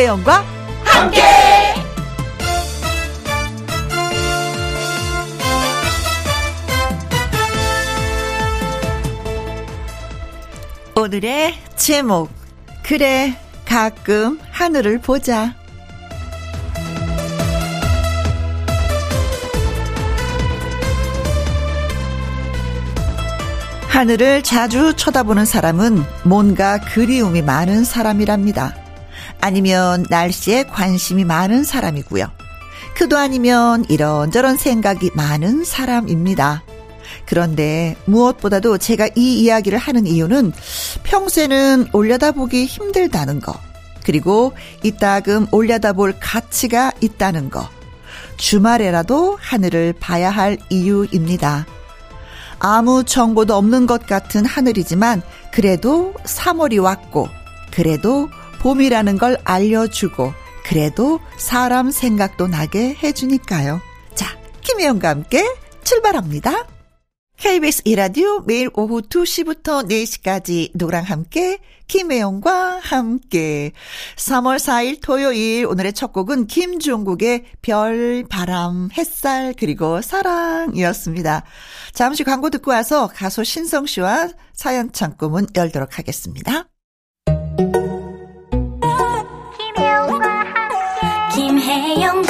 김혜영과 함께. 오늘의 제목 그래 가끔 하늘을 보자. 하늘을 자주 쳐다보는 사람은 뭔가 그리움이 많은 사람이랍니다. 아니면 날씨에 관심이 많은 사람이고요. 그도 아니면 이런저런 생각이 많은 사람입니다. 그런데 무엇보다도 제가 이 이야기를 하는 이유는 평소에는 올려다보기 힘들다는 거, 그리고 이따금 올려다볼 가치가 있다는 거, 주말에라도 하늘을 봐야 할 이유입니다. 아무 정보도 없는 것 같은 하늘이지만 그래도 3월이 왔고 그래도 봄이라는 걸 알려주고 그래도 사람 생각도 나게 해주니까요. 자, 김혜영과 함께 출발합니다. KBS 이라디오 매일 오후 2시부터 4시까지 노랑 함께 김혜영과 함께 3월 4일 토요일 오늘의 첫 곡은 김종국의 별, 바람, 햇살 그리고 사랑이었습니다. 잠시 광고 듣고 와서 가수 신성 씨와 사연 창구문 열도록 하겠습니다. 김혜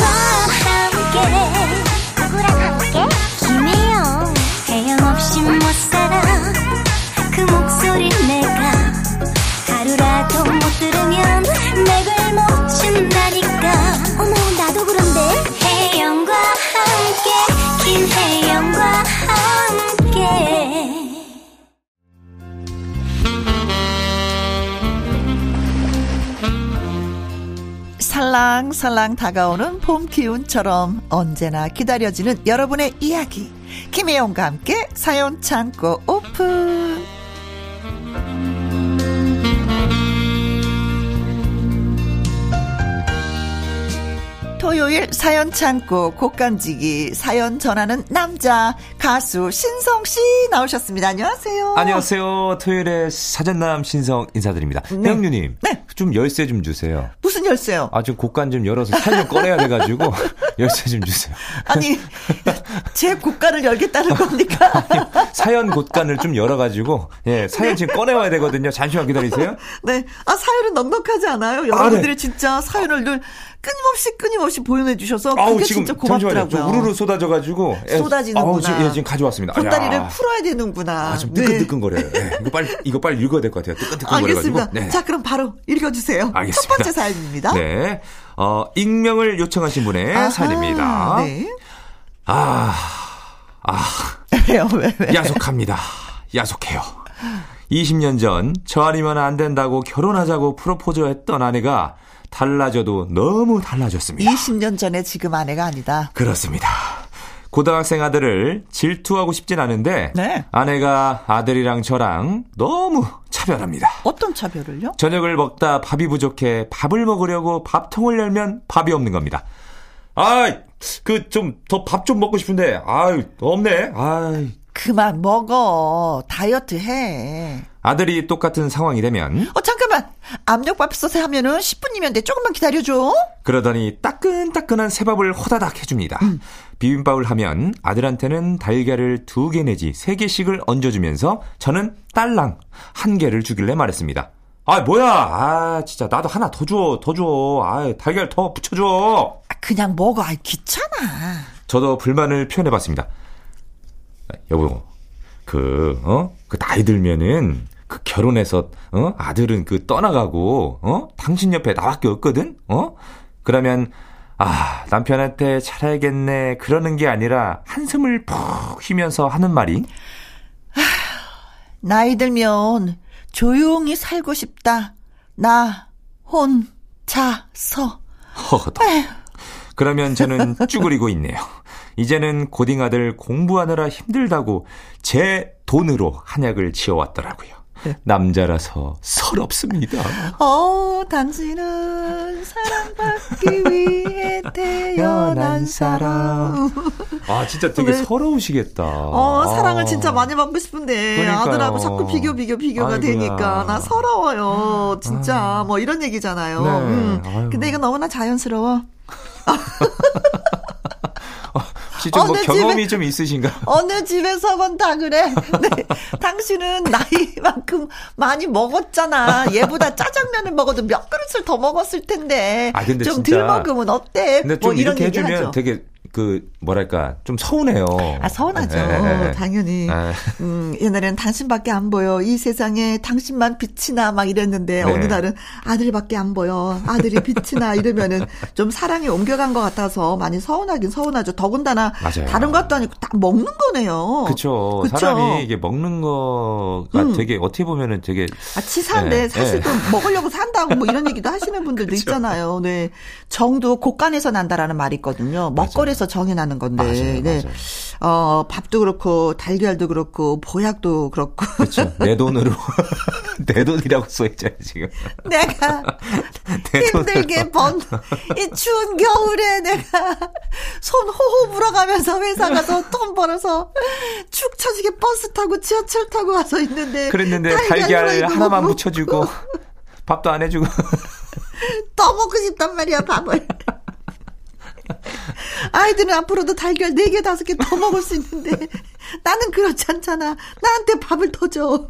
살랑살랑 다가오는 봄 기운처럼 언제나 기다려지는 여러분의 이야기 김혜영과 함께 사연 창고 오픈. 토요일 사연 창고 곡간지기 사연 전하는 남자 가수 신성 씨 나오셨습니다. 안녕하세요. 안녕하세요. 토요일에 사전남 신성 인사드립니다. 네. 형님, 네. 좀 열쇠 좀 주세요. 무슨 열쇠요? 아, 좀 곡간 좀 열어서 사연 꺼내야 돼가지고 열쇠 좀 주세요. 아니, 제 곡간을 열겠다는 겁니까? 아니, 사연 곡간을 좀 열어가지고 예 사연 네. 지금 꺼내와야 되거든요. 잠시만 기다리세요. 네, 아 사연은 넉넉하지 않아요. 여러분들이 아, 네. 진짜 사연을 늘 끊임없이 끊임없이 보내 주셔서 그게 아우, 지금, 진짜 고맙더라고요. 우르르 쏟아져 가지고 쏟아지는구나. 지금, 예, 지금 가져왔습니다. 보따리를 풀어야 되는구나. 아, 좀 뜨끈뜨끈거려요. 네. 네. 이거 빨리 이거 빨리 읽어야 될 것 같아요. 뜨끈뜨끈거려 가지고. 알겠습니다. 네. 자, 그럼 바로 읽어 주세요. 알겠습니다. 첫 번째 사연입니다. 네. 어, 익명을 요청하신 분의 아하, 사연입니다. 네. 아. 아. 왜요? 왜, 왜? 야속합니다. 야속해요. 20년 전 저 아니면 안 된다고 결혼하자고 프로포즈했던 아내가 달라져도 너무 달라졌습니다. 20년 전에 지금 아내가 아니다. 그렇습니다. 고등학생 아들을 질투하고 싶진 않은데 네. 아내가 아들이랑 저랑 너무 차별합니다. 어떤 차별을요? 저녁을 먹다 밥이 부족해 밥을 먹으려고 밥통을 열면 밥이 없는 겁니다. 아, 그 좀 더 밥좀 좀 먹고 싶은데 아, 없네. 아, 그만 먹어. 다이어트 해. 아들이 똑같은 상황이 되면? 어 잠깐만. 압력밥솥에 하면은 10분이면 돼. 조금만 기다려줘. 그러더니 따끈따끈한 새밥을 호다닥 해줍니다. 음. 비빔밥을 하면 아들한테는 달걀을 두 개 내지 세 개씩을 얹어주면서 저는 딸랑 한 개를 주길래 말했습니다. 아 뭐야? 아 진짜 나도 하나 더 줘 더 줘. 아 달걀 더 붙여줘. 아, 그냥 먹어. 아 귀찮아. 저도 불만을 표현해봤습니다 여보 그, 어? 그 나이 들면은 그 결혼해서, 어? 아들은 그 떠나가고, 어? 당신 옆에 나밖에 없거든? 어? 그러면, 아, 남편한테 잘해야겠네. 그러는 게 아니라 한숨을 푹 쉬면서 하는 말이. 아, 나이 들면 조용히 살고 싶다. 나, 혼자서. 허허. 그러면 저는 쭈그리고 있네요. 이제는 고딩 아들 공부하느라 힘들다고 제 돈으로 한약을 지어왔더라고요. 네. 남자라서 서럽습니다. 어, 당신은 사랑받기 위해 태어난 사람. 아, 진짜 되게 네. 서러우시겠다. 어, 사랑을 진짜 많이 받고 싶은데 그러니까요. 아들하고 자꾸 비교 비교 비교가 아이고야. 되니까 나 서러워요. 진짜 아유. 뭐 이런 얘기잖아요. 네. 음. 근데 이거 너무나 자연스러워. 혹시 좀 뭐 경험이 집에, 좀 있으신가? 어느 집에서건 다 그래. 네. 당신은 나이만큼 많이 먹었잖아. 얘보다 짜장면을 먹어도 몇 그릇을 더 먹었을 텐데. 아, 근데 좀덜 먹으면 어때? 근데 뭐 이런 얘기 해주면 하죠. 되게 그 뭐랄까 좀 서운해요. 아 서운하죠. 에. 당연히. 음 옛날에는 당신밖에 안 보여. 이 세상에 당신만 빛이 나 막 이랬는데 네. 어느 날은 아들밖에 안 보여. 아들이 빛이 나 이러면은 좀 사랑이 옮겨간 것 같아서 많이 서운하긴 서운하죠. 더군다나 맞아요. 다른 것도 아니고 다 먹는 거네요. 그렇죠. 사람이 이게 먹는 거가 음. 되게 어떻게 보면은 되게 아 치사한데 네. 사실 또 먹으려고 산다고 뭐 이런 얘기도 하시는 분들도. 있잖아요. 네 정도 곳간에서 난다라는 말이 있거든요. 먹거리 에서 통해서 정이 나는 건데. 맞아요, 네. 맞아요. 어, 밥도 그렇고 달걀도 그렇고 보약도 그렇고. 그렇죠. 내 돈으로 내 돈이라고 써 있잖아요, 지금. 내가 힘들게 번 이 추운 겨울에 내가 손 호호 불어가면서 회사 가서 돈 벌어서 축 처지게 버스 타고 지하철 타고 와서 있는데 그랬는데 달걀, 달걀 하나만 묻혀주고 밥도 안 해주고 더 먹고 싶단 말이야 밥을. 아이들은 앞으로도 달걀 4개, 5개 더 먹을 수 있는데 나는 그렇지 않잖아. 나한테 밥을 더 줘.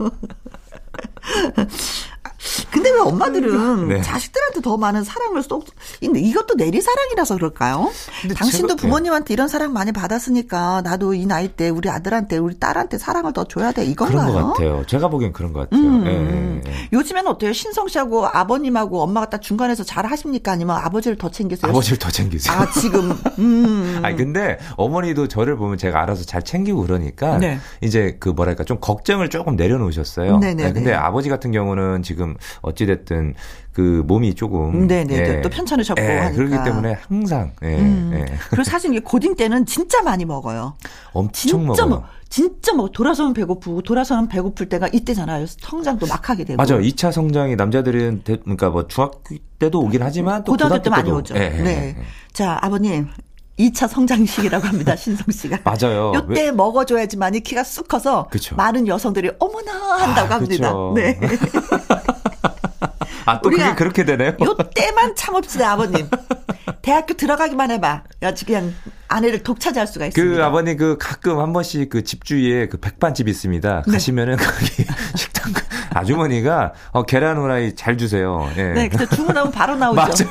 근데 왜 엄마들은 네. 자식들한테 더 많은 사랑을 쏙, 근데 이것도 내리사랑이라서 그럴까요? 당신도 제가, 부모님한테 네. 이런 사랑 많이 받았으니까 나도 이 나이 때 우리 아들한테, 우리 딸한테 사랑을 더 줘야 돼. 이건가요? 그런 것 같아요. 제가 보기엔 그런 것 같아요. 음, 네, 네. 요즘에는 어때요? 신성 씨하고 아버님하고 엄마가 딱 중간에서 잘 하십니까? 아니면 아버지를 더 챙기세요? 아버지를 더 챙기세요. 아, 지금. 음. 아니, 근데 어머니도 저를 보면 제가 알아서 잘 챙기고 그러니까 네. 이제 그 뭐랄까 좀 걱정을 조금 내려놓으셨어요. 네네. 네, 근데 아버지 같은 경우는 지금 어찌됐든 그 몸이 조금 네네 예, 또 편찮으셨고 예, 하니까. 그렇기 때문에 항상 예, 음. 예. 그리고 사실 이게 고딩 때는 진짜 많이 먹어요. 엄청 진짜 먹어요. 먹, 진짜 뭐 돌아서면 배고프고 돌아서면 배고플 때가 이때잖아요. 성장도 막 하게 되고. 맞아요. 2차 성장이 남자들은 그러니까 뭐 중학교 때도 오긴 하지만 또 고등학교, 고등학교 때 많이 오죠. 예, 예, 네. 예. 자, 아버님 2차 성장식이라고 합니다. 신성 씨가. 맞아요. 요때 왜? 먹어줘야지만이 키가 쑥 커서 그쵸. 많은 여성들이 어머나 한다고 아, 합니다. 네. 아, 또 그게 그렇게 되네요? 요 때만 참읍시다, 아버님. 대학교 들어가기만 해봐. 아주 그냥 아내를 독차지할 수가 있습니다. 그 아버님 그 가끔 한 번씩 그 집 주위에 그 백반집 있습니다. 네. 가시면은 거기 식당 그 아주머니가 어, 계란 후라이 잘 주세요. 예. 네, 근데 주문하면 바로 나오죠. 맞아요.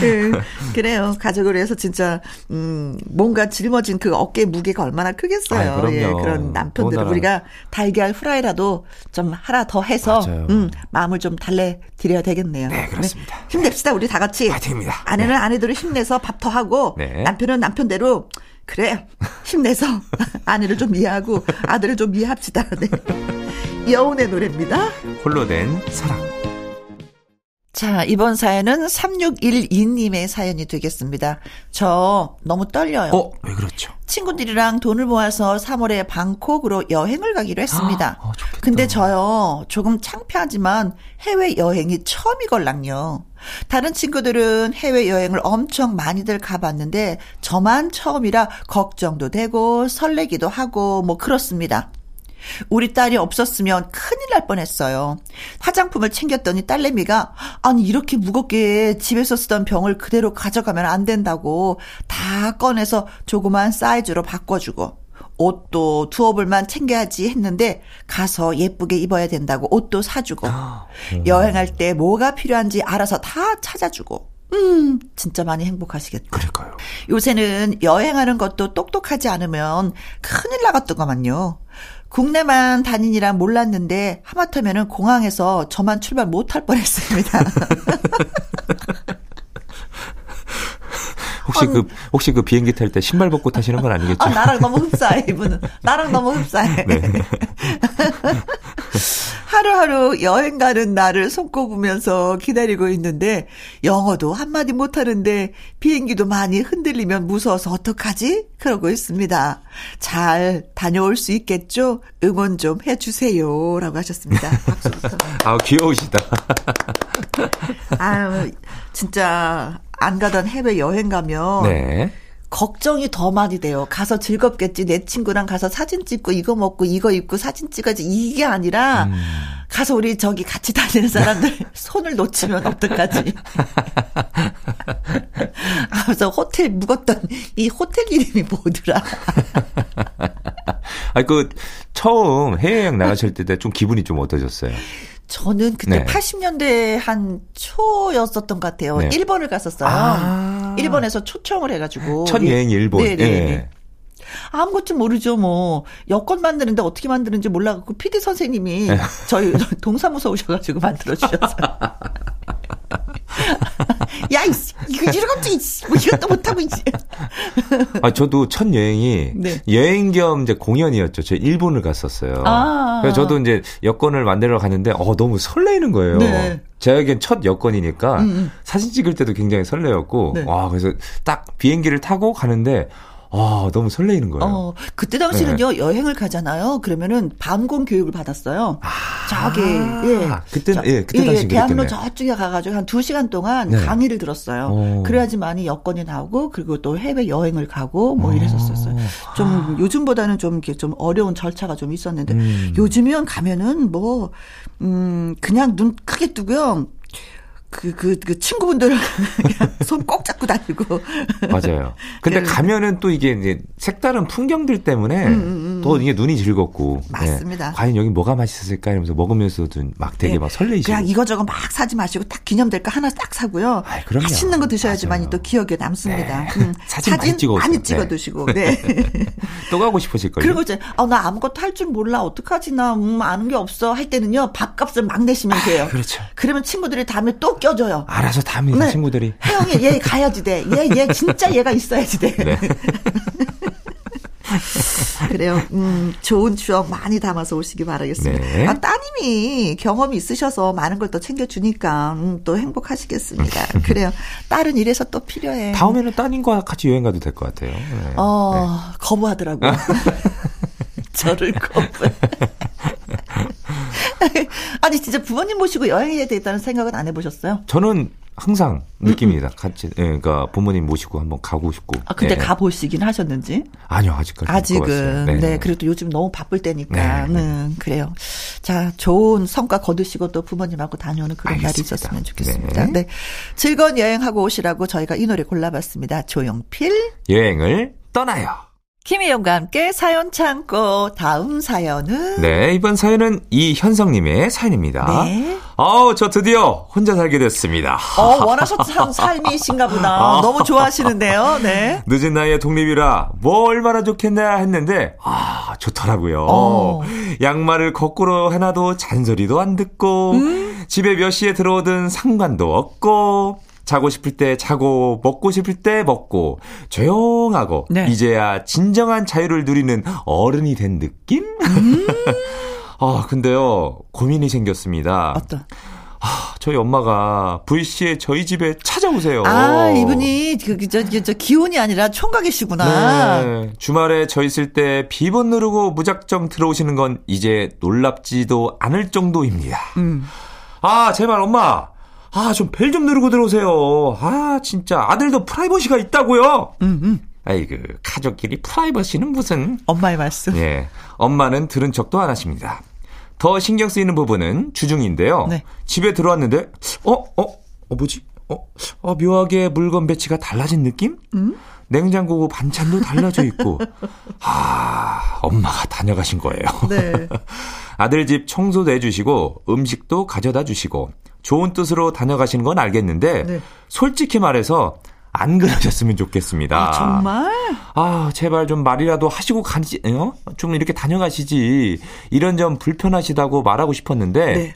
그, 그래요. 가족을 위해서 진짜 음 뭔가 짊어진 그 어깨 무게가 얼마나 크겠어요. 아, 예, 그런 남편들을 우리가 달걀 후라이라도 좀 하나 더 해서 맞아요. 음 마음을 좀 달래 드려야 되겠네요. 네, 그렇습니다. 네, 힘냅시다. 우리 다 같이. 파이팅입니다. 아내는 네. 아내대로 힘내서 밥 더 하고 네. 남편은 남편대로 그래 힘내서 아내를 좀 이해하고 아들을 좀 이해합시다. 네. 여운의 노래입니다. 홀로 된 사랑. 자, 이번 사연은 3612님의 사연이 되겠습니다. 저 너무 떨려요. 어, 왜 그렇죠? 친구들이랑 돈을 모아서 3월에 방콕으로 여행을 가기로 했습니다. 아, 어, 근데 저요, 조금 창피하지만 해외 여행이 처음이걸랑요. 다른 친구들은 해외 여행을 엄청 많이들 가봤는데 저만 처음이라 걱정도 되고 설레기도 하고 뭐 그렇습니다. 우리 딸이 없었으면 큰일 날 뻔했어요. 화장품을 챙겼더니 딸내미가 아니 이렇게 무겁게 집에서 쓰던 병을 그대로 가져가면 안 된다고 다 꺼내서 조그만 사이즈로 바꿔주고 옷도 두어 벌만 챙겨야지 했는데 가서 예쁘게 입어야 된다고 옷도 사주고 아, 여행할 때 뭐가 필요한지 알아서 다 찾아주고 음, 진짜 많이 행복하시겠다. 그럴까요? 요새는 여행하는 것도 똑똑하지 않으면 큰일 나갔더구만요. 국내만 다니니라 몰랐는데 하마터면은 공항에서 저만 출발 못할 뻔했습니다. 혹시 그 혹시 그 비행기 탈 때 신발 벗고 타시는 건 아니겠죠? 아, 나랑 너무 흡사해 이분은. 나랑 너무 흡사해. 네. 하루하루 여행 가는 나를 손꼽으면서 기다리고 있는데 영어도 한마디 못하는데 비행기도 많이 흔들리면 무서워서 어떡하지? 그러고 있습니다. 잘 다녀올 수 있겠죠? 응원 좀 해주세요. 라고 하셨습니다. 박수부터. 아, 귀여우시다. 아유, 진짜 안 가던 해외 여행 가면 네. 걱정이 더 많이 돼요. 가서 즐겁겠지. 내 친구랑 가서 사진 찍고 이거 먹고 이거 입고 사진 찍어야지. 이게 아니라 음. 가서 우리 저기 같이 다니는 사람들 손을 놓치면 어떡하지? 아, 그래서 호텔 묵었던 이 호텔 이름이 뭐더라? 아, 그 처음 해외여행 나가실 때 좀 기분이 좀 어떠셨어요? 저는 그때 네. 80년대 한 초였었던 것 같아요. 네. 일본을 갔었어요. 아~ 일본에서 초청을 해가지고. 첫 여행 일본. 네네. 네. 네. 아무것도 모르죠, 뭐. 여권 만드는데 어떻게 만드는지 몰라갖고, PD 선생님이 네. 저희 동사무소 오셔가지고 만들어 주셨어요. 야, 이씨, 이거 이러겠지, 이씨. 뭐 이것도 못하고, 이씨. 아, 저도 첫 여행이 네. 여행 겸 이제 공연이었죠. 저 일본을 갔었어요. 아. 그래서 저도 이제 여권을 만들어 갔는데, 어, 너무 설레이는 거예요. 네. 저에겐 첫 여권이니까 음, 음. 사진 찍을 때도 굉장히 설레었고, 네. 와, 그래서 딱 비행기를 타고 가는데, 아, 너무 설레이는 거예요. 어, 그때 당시는요, 네. 여행을 가잖아요. 그러면은 방공 교육을 받았어요. 아, 저기, 예. 그때, 예, 그때 예, 당시 예, 대학로 저쪽에 가가지고 한두 시간 동안 네. 강의를 들었어요. 오. 그래야지만이 여건이 나오고, 그리고 또 해외 여행을 가고, 뭐 이랬었어요. 좀, 아. 요즘보다는 좀 이렇게 좀 어려운 절차가 좀 있었는데, 음. 요즘이면 가면은 뭐, 음, 그냥 눈 크게 뜨고요. 그, 그, 그 친구분들 손꼭 잡고 다니고. 맞아요. 근데 네. 가면은 또 이게 이제 색다른 풍경들 때문에 음, 음, 음. 또 이게 눈이 즐겁고. 네. 맞습니다. 네. 과연 여기 뭐가 맛있었을까 이러면서 먹으면서도 막 되게 네. 막 설레이시고. 그냥 이거저거 막 사지 마시고 딱 기념될 거 하나 딱 사고요. 아, 그럼요. 맛있는 거 드셔야지만이 또 기억에 남습니다. 네. 음. 사진, 사진, 많이 찍어 많이 찍어 드시고. 네. 또 가고 싶으실 거예요. 그리고 이제 아, 나 아무것도 할 줄 몰라. 어떡하지 나 음, 아는 게 없어 할 때는요. 밥값을 막 내시면 돼요. 아, 그렇죠. 그러면 친구들이 다음에 또 껴줘요. 알아서 답니다, 네. 친구들이. 혜영이 얘 가야지 돼. 얘, 얘 진짜 얘가 있어야지 돼. 네. 그래요. 음, 좋은 추억 많이 담아서 오시기 바라겠습니다. 네. 아, 따님이 경험이 있으셔서 많은 걸 또 챙겨주니까, 음, 또 행복하시겠습니다. 그래요. 딸은 이래서 또 필요해. 다음에는 따님과 같이 여행 가도 될 것 같아요. 네. 어, 네. 거부하더라고요. 저를 거부해. 아니, 진짜 부모님 모시고 여행해야 되겠다는 생각은 안 해보셨어요? 저는 항상 느낍니다. 음, 음. 같이, 예, 그러니까 부모님 모시고 한번 가고 싶고. 아, 근데 예. 가 보시긴 하셨는지? 아니요, 아직까지. 아직은. 네, 네, 그래도 요즘 너무 바쁠 때니까. 네, 네. 그래요. 자, 좋은 성과 거두시고 또 부모님하고 다녀오는 그런 알겠습니다. 날이 있었으면 좋겠습니다. 네. 네. 즐거운 여행하고 오시라고 저희가 이 노래 골라봤습니다. 조용필. 여행을 떠나요. 김희영과 함께 사연 참고 다음 사연은 네 이번 사연은 이현성님의 사연입니다. 네. 아우 저 드디어 혼자 살게 됐습니다. 어 원하셨던 삶이신가 보다. 아. 너무 좋아하시는데요. 네. 늦은 나이에 독립이라 뭐 얼마나 좋겠나 했는데 아 좋더라고요. 어. 양말을 거꾸로 해놔도 잔소리도 안 듣고 음? 집에 몇 시에 들어오든 상관도 없고 자고 싶을 때 자고 먹고 싶을 때 먹고 조용하고 네. 이제야 진정한 자유를 누리는 어른이 된 느낌? 음. 아, 근데요. 고민이 생겼습니다. 어떤? 아, 저희 엄마가 불시에 저희 집에 찾아오세요. 아, 이분이 그, 그 저, 저, 저 기혼이 아니라 총각이시구나. 네. 주말에 저 있을 때 비번 누르고 무작정 들어오시는 건 이제 놀랍지도 않을 정도입니다. 음. 아, 제발 엄마. 아, 좀 벨 좀 누르고 들어오세요. 아, 진짜 아들도 프라이버시가 있다고요. 음, 음. 아이고, 가족끼리 프라이버시는 무슨. 엄마의 말씀. 예. 엄마는 들은 척도 안 하십니다. 더 신경 쓰이는 부분은 주중인데요. 네. 집에 들어왔는데, 어, 어, 어, 뭐지? 어, 어, 묘하게 물건 배치가 달라진 느낌? 음? 냉장고 반찬도 달라져 있고, 아, 엄마가 다녀가신 거예요. 네. 아들 집 청소도 해주시고, 음식도 가져다 주시고, 좋은 뜻으로 다녀가시는 건 알겠는데 네. 솔직히 말해서 안 그러셨으면 좋겠습니다. 아, 정말? 아, 제발 좀 말이라도 하시고 가지, 어? 좀 이렇게 다녀가시지. 이런 점 불편하시다고 말하고 싶었는데, 네.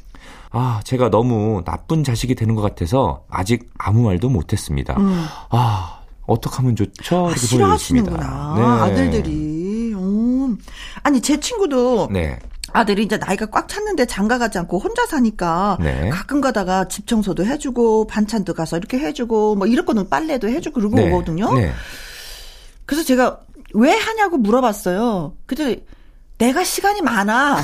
아, 제가 너무 나쁜 자식이 되는 것 같아서 아직 아무 말도 못했습니다. 음. 아, 어떡하면 좋죠? 아, 싫어하시는구나. 네. 아들들이. 음. 아니, 제 친구도. 네. 아들이 이제 나이가 꽉 찼는데 장가 가지 않고 혼자 사니까 네. 가끔 가다가 집 청소도 해주고 반찬도 가서 이렇게 해주고 뭐 이렇거든 빨래도 해주고 그러고 네. 오거든요. 네. 그래서 제가 왜 하냐고 물어봤어요. 근데 내가 시간이 많아.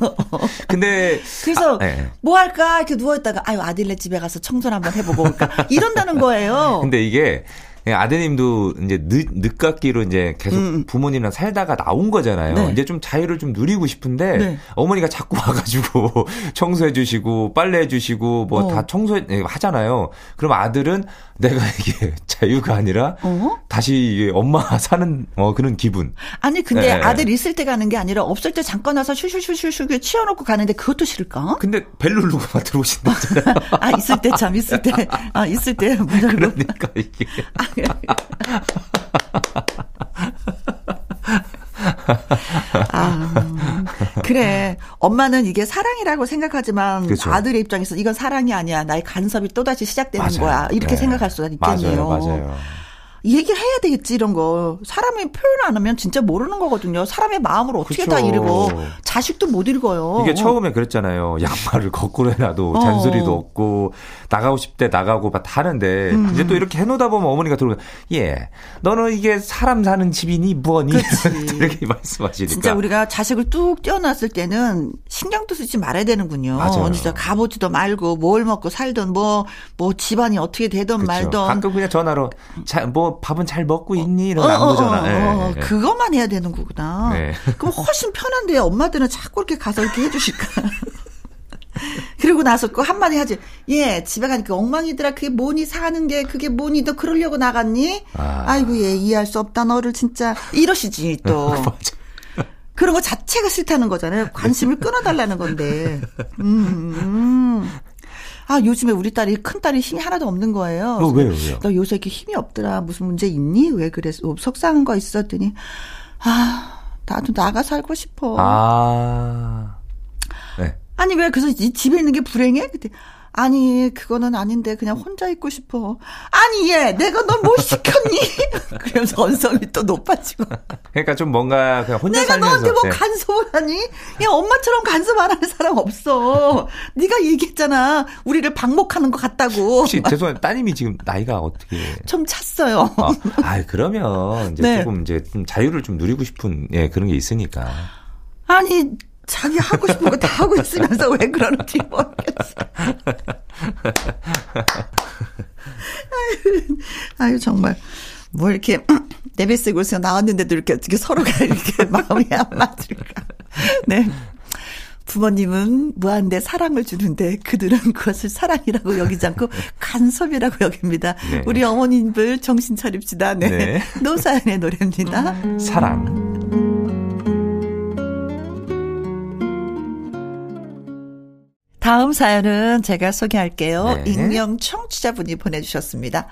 근데 그래서 아, 네. 뭐 할까 이렇게 누워 있다가 아유 아들네 집에 가서 청소를 한번 해보고 올까 이런다는 거예요. 근데 이게 예, 아드님도 이제 늦, 늦깎이로 이제 계속 음. 부모님이랑 살다가 나온 거잖아요. 네. 이제 좀 자유를 좀 누리고 싶은데 네. 어머니가 자꾸 와가지고 청소해 주시고 빨래 해 주시고 뭐다 어. 청소해 예, 하잖아요. 그럼 아들은 내가 이게 자유가 아니라 어? 다시 이게 엄마 사는 어 그런 기분. 아니 근데 네. 아들 있을 때 가는 게 아니라 없을 때 잠깐 와서 슈슈슈슈슈 치워놓고 가는데 그것도 싫을까? 근데 벨 누르고 막 들어오신다잖아요. 아 있을 때 참 있을 때 아 있을 때 문 열고. 그러니까 이게. 아, 그래. 엄마는 이게 사랑이라고 생각하지만 그렇죠. 아들의 입장에서 이건 사랑이 아니야. 나의 간섭이 또다시 시작되는 맞아요. 거야. 이렇게 네. 생각할 수가 있겠네요. 맞아요. 맞아요. 얘기를 해야 되겠지 이런 거. 사람이 표현 안 하면 진짜 모르는 거거든요. 사람의 마음을 어떻게 그쵸. 다 읽어. 자식도 못 읽어요. 이게 처음에 그랬잖아요. 양말을 거꾸로 해놔도 어. 잔소리도 없고 나가고 싶대 나가고 막 하는데 음. 이제 또 이렇게 해놓다 보면 어머니가 들어오면 예 너는 이게 사람 사는 집이니 뭐니? 이렇게 말씀하시니까. 진짜 우리가 자식을 뚝 떼어놨을 때는 신경도 쓰지 말아야 되는군요. 맞아요. 진짜 가보지도 말고 뭘 먹고 살던 뭐뭐 뭐 집안이 어떻게 되던 그쵸. 말던. 가끔 그냥 전화로 자, 뭐 밥은 잘 먹고 있니 이런 어, 안부잖아 어, 어, 어, 네. 그것만 해야 되는 거구나 네. 그럼 훨씬 편한데 엄마들은 자꾸 이렇게 가서 이렇게 해주실까 그리고 나서 그 한마디 하지. 예, 집에 가니까 엉망이더라. 그게 뭐니 사는 게 그게 뭐니 너 그러려고 나갔니? 아. 이고 예, 이해할 수 없다. 너를 진짜 이러시지 또. 그런 거 자체가 싫다는 거잖아요. 관심을 끊어달라는 건데. 음, 음. 아, 요즘에 우리 딸이, 큰 딸이 힘이 하나도 없는 거예요. 어, 왜요, 왜요? 너 요새 이렇게 힘이 없더라. 무슨 문제 있니? 왜 그랬어? 뭐 속상한 거 있었더니, 아, 나도 나가 살고 싶어. 아. 네. 아니 왜 그래서 이 집에 있는 게 불행해? 그때 아니 그거는 아닌데 그냥 혼자 있고 싶어. 아니 얘 내가 너뭐 시켰니? 그러면서 언성이 또 높아지고. 그러니까 좀 뭔가 그냥 혼자 내가 살면서 너한테 뭐 네. 간섭을 하니? 야 엄마처럼 간섭 안 하는 사람 없어. 네가 얘기했잖아. 우리를 방목하는 것 같다고. 혹시 죄송해요 따님이 지금 나이가 어떻게? 좀 찼어요. 아, 아 그러면 이제 네. 조금 이제 좀 자유를 좀 누리고 싶은 예 그런 게 있으니까. 아니 자기 하고 싶은 거 다 하고 있으면서 왜 그러는지 모르겠어. 아유, 아유, 정말. 뭐 이렇게 네베스고서 나왔는데도 이렇게 어떻게 서로가 이렇게 마음이 안 맞을까. 네. 부모님은 무한대 사랑을 주는데 그들은 그것을 사랑이라고 여기지 않고 간섭이라고 여깁니다. 네. 우리 어머님들 정신 차립시다. 네. 네. 노사연의 노래입니다. 사랑. 다음 사연은 제가 소개할게요. 네. 익명 청취자분이 보내주셨습니다.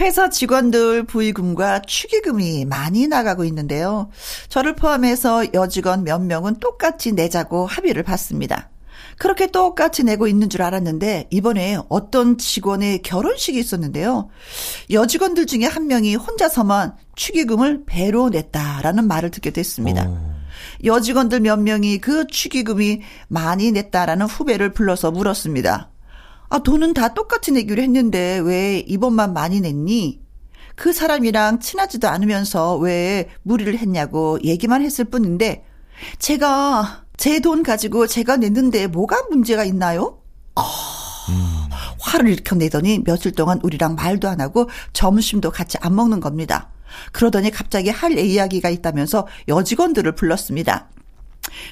회사 직원들 부의금과 축의금이 많이 나가고 있는데요. 저를 포함해서 여직원 몇 명은 똑같이 내자고 합의를 봤습니다. 그렇게 똑같이 내고 있는 줄 알았는데 이번에 어떤 직원의 결혼식이 있었는데요. 여직원들 중에 한 명이 혼자서만 축의금을 배로 냈다라는 말을 듣게 됐습니다. 오. 여직원들 몇 명이 그 축의금이 많이 냈다라는 후배를 불러서 물었습니다. 아, 돈은 다 똑같이 내기로 했는데 왜 이번만 많이 냈니? 그 사람이랑 친하지도 않으면서 왜 무리를 했냐고 얘기만 했을 뿐인데 제가 제 돈 가지고 제가 냈는데 뭐가 문제가 있나요? 어, 음. 화를 일으켜 내더니 며칠 동안 우리랑 말도 안 하고 점심도 같이 안 먹는 겁니다. 그러더니 갑자기 할 이야기가 있다면서 여직원들을 불렀습니다.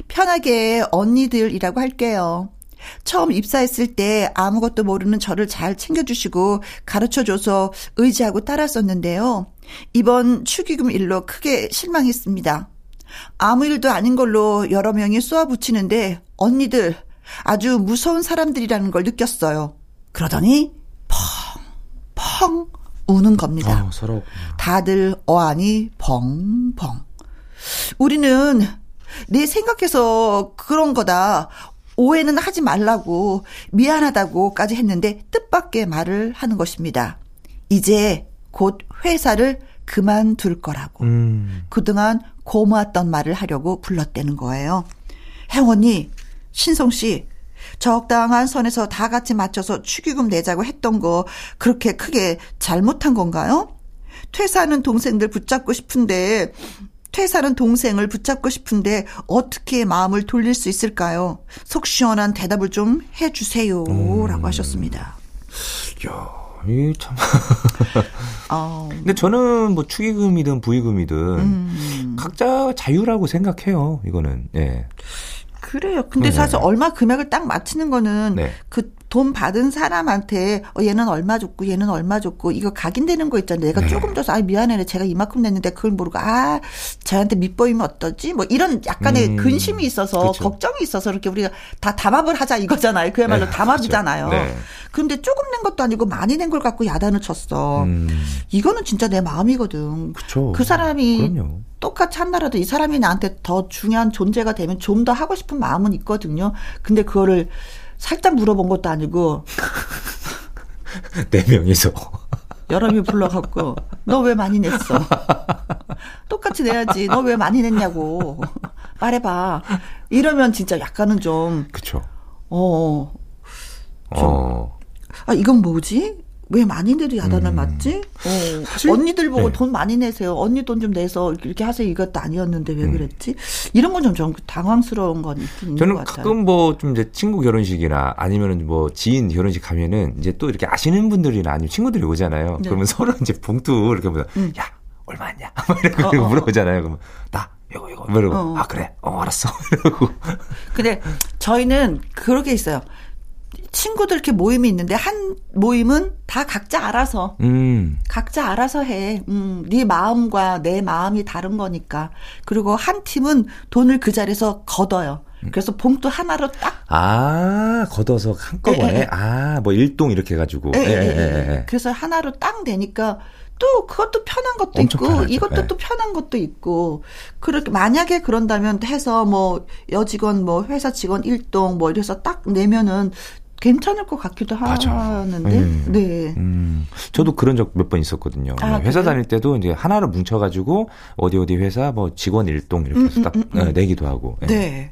편하게 언니들이라고 할게요. 처음 입사했을 때 아무것도 모르는 저를 잘 챙겨주시고 가르쳐줘서 의지하고 따랐었는데요. 이번 축의금 일로 크게 실망했습니다. 아무 일도 아닌 걸로 여러 명이 쏘아붙이는데 언니들 아주 무서운 사람들이라는 걸 느꼈어요. 그러더니 펑, 펑 우는 겁니다. 어, 다들 어안이 벙벙. 우리는 내 생각해서 그런 거다. 오해는 하지 말라고 미안하다고까지 했는데 뜻밖의 말을 하는 것입니다. 이제 곧 회사를 그만둘 거라고. 음. 그동안 고마웠던 말을 하려고 불렀다는 거예요. 혜원이 신성 씨 적당한 선에서 다 같이 맞춰서 축의금 내자고 했던 거 그렇게 크게 잘못한 건가요? 퇴사하는 동생들 붙잡고 싶은데 퇴사는 동생을 붙잡고 싶은데 어떻게 마음을 돌릴 수 있을까요? 속 시원한 대답을 좀 해주세요. 음. 라고 하셨습니다. 야, 이 참. 어. 근데 저는 뭐 축의금이든 부의금이든 음. 각자 자유라고 생각해요. 이거는. 예. 그래요. 근데 네. 사실 얼마 금액을 딱 맞추는 거는 네. 그 돈 받은 사람한테 어, 얘는 얼마 줬고 얘는 얼마 줬고 이거 각인되는 거 있잖아요. 내가 네. 조금 줘서 아 미안해 제가 이만큼 냈는데 그걸 모르고 아 저한테 밑보이면 어떠지? 뭐 이런 약간의 음. 근심이 있어서 그렇죠. 걱정이 있어서 이렇게 우리가 다 담합을 하자 이거잖아요. 그야말로 네. 담합이잖아요. 그렇죠. 네. 그런데 조금 낸 것도 아니고 많이 낸 걸 갖고 야단을 쳤어. 음. 이거는 진짜 내 마음이거든. 그쵸. 그 사람이 그럼요. 똑같이 한나라도 이 사람이 나한테 더 중요한 존재가 되면 좀 더 하고 싶은 마음은 있거든요. 근데 그거를 살짝 물어본 것도 아니고 네 명이서 여러 명 불러갖고 너 왜 많이 냈어? 똑같이 내야지. 너 왜 많이 냈냐고 말해봐. 이러면 진짜 약간은 좀 그쵸. 어. 좀, 어. 아 이건 뭐지? 왜 많이들이 야단을 음. 맞지? 어, 사실, 언니들 보고 네. 돈 많이 내세요. 언니 돈 좀 내서 이렇게 하세요. 이것도 아니었는데 왜 음. 그랬지? 이런 건 좀 당황스러운 건 있긴 저는 것 같아요. 가끔 뭐 좀 이제 친구 결혼식이나 아니면은 뭐 지인 결혼식 가면은 이제 또 이렇게 아시는 분들이나 아니면 친구들이 오잖아요. 네. 그러면 서로 이제 봉투 이렇게 보면 음. 야 얼마냐? 이렇게 어, 어. 물어보잖아요. 그러면 나 이거 이거 이러고 어. 아 그래 어 알았어 이러고. 근데 저희는 그렇게 있어요. 친구들 이렇게 모임이 있는데 한 모임은 다 각자 알아서 음. 각자 알아서 해. 음, 네 마음과 내 마음이 다른 거니까. 그리고 한 팀은 돈을 그 자리에서 걷어요. 그래서 봉투 하나로 딱. 아, 걷어서 한꺼번에? 에, 에. 아, 뭐 일동 이렇게 해가지고. 에, 에, 에, 그래서 하나로 딱 되니까 또 그것도 편한 것도 있고 편하죠. 이것도 네. 또 편한 것도 있고 그렇게 만약에 그런다면 해서 뭐 여직원 뭐 회사 직원 일동 뭐 이래서 딱 내면은 괜찮을 것 같기도 맞아. 하는데. 음. 네. 음. 저도 그런 적 몇 번 있었거든요. 아, 회사 그래요? 다닐 때도 이제 하나로 뭉쳐가지고 어디 어디 회사 뭐 직원 일동 이렇게 해서 음, 딱 음, 음, 음. 내기도 하고. 네. 네.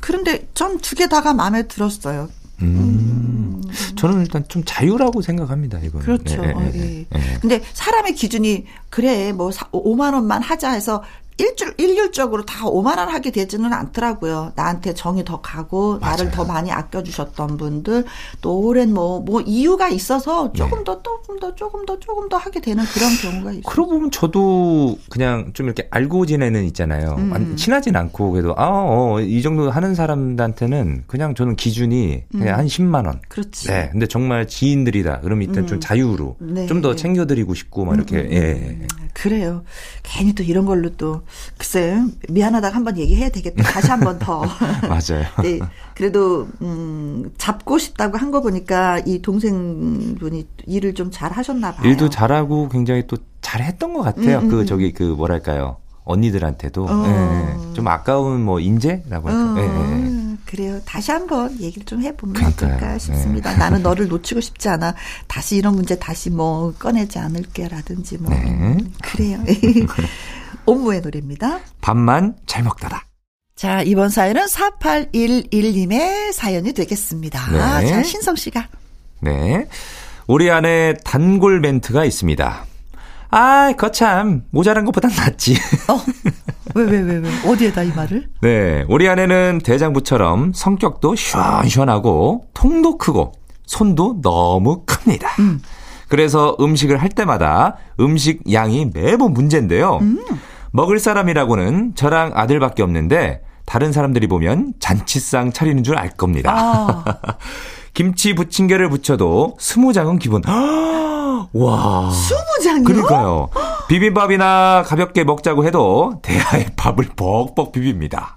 그런데 전 두 개 다가 마음에 들었어요. 음. 저는 일단 좀 자유라고 생각합니다, 이거 그렇죠. 네, 네, 네, 네. 근데 사람의 기준이 그래 뭐 5만 원만 하자 해서 일주 일률적으로 다 5만 원 하게 되지는 않더라고요. 나한테 정이 더 가고 맞아요. 나를 더 많이 아껴 주셨던 분들 또 오랜 뭐뭐 뭐 이유가 있어서 조금 네. 더 조금 더 조금 더 조금 더 하게 되는 그런 경우가 있어요. 그러고 보면 저도 그냥 좀 이렇게 알고 지내는 있잖아요. 음. 친하진 않고 그래도 아이 어, 정도 하는 사람한테는 그냥 저는 기준이 그냥 음. 한 10만 원. 그렇지. 네. 근데 정말 지인들이다. 그러면 일단 음. 좀 자유로 네. 좀더 챙겨 드리고 싶고 막 이렇게. 음, 음, 예. 그래요. 괜히 또 이런 걸로 또 글쎄 미안하다고 한번 얘기해야 되겠다. 다시 한 번 더. 맞아요. 네. 그래도 음 잡고 싶다고 한 거 보니까 이 동생분이 일을 좀 잘 하셨나 봐요. 일도 잘하고 굉장히 또 잘했던 것 같아요. 음, 음, 그 음. 저기 그 뭐랄까요. 언니들한테도 어. 예, 좀 아까운 뭐 인재라고 할까. 어. 예, 예. 그래요. 다시 한번 얘기를 좀 해보면 그러니까요. 어떨까 싶습니다. 네. 나는 너를 놓치고 싶지 않아. 다시 이런 문제 다시 뭐 꺼내지 않을게라든지 뭐 네. 그래요. 옴무의 노래입니다. 밥만 잘 먹다다. 자, 이번 사연은 4811님의 사연이 되겠습니다. 네. 자, 신성 씨가. 네. 우리 안에 단골 멘트가 있습니다. 아, 거참 모자란 것보단 낫지. 어. 왜, 왜, 왜, 왜? 어디에다 이 말을? 네. 우리 아내는 대장부처럼 성격도 시원시원하고 통도 크고 손도 너무 큽니다. 음. 그래서 음식을 할 때마다 음식 양이 매번 문제인데요. 음. 먹을 사람이라고는 저랑 아들밖에 없는데 다른 사람들이 보면 잔치상 차리는 줄 알 겁니다. 아. 김치 부침개를 부쳐도 스무 장은 기본. 와. 스무 장이요? 그러니까요. 비빔밥이나 가볍게 먹자고 해도 대하에 밥을 벅벅 비빕니다.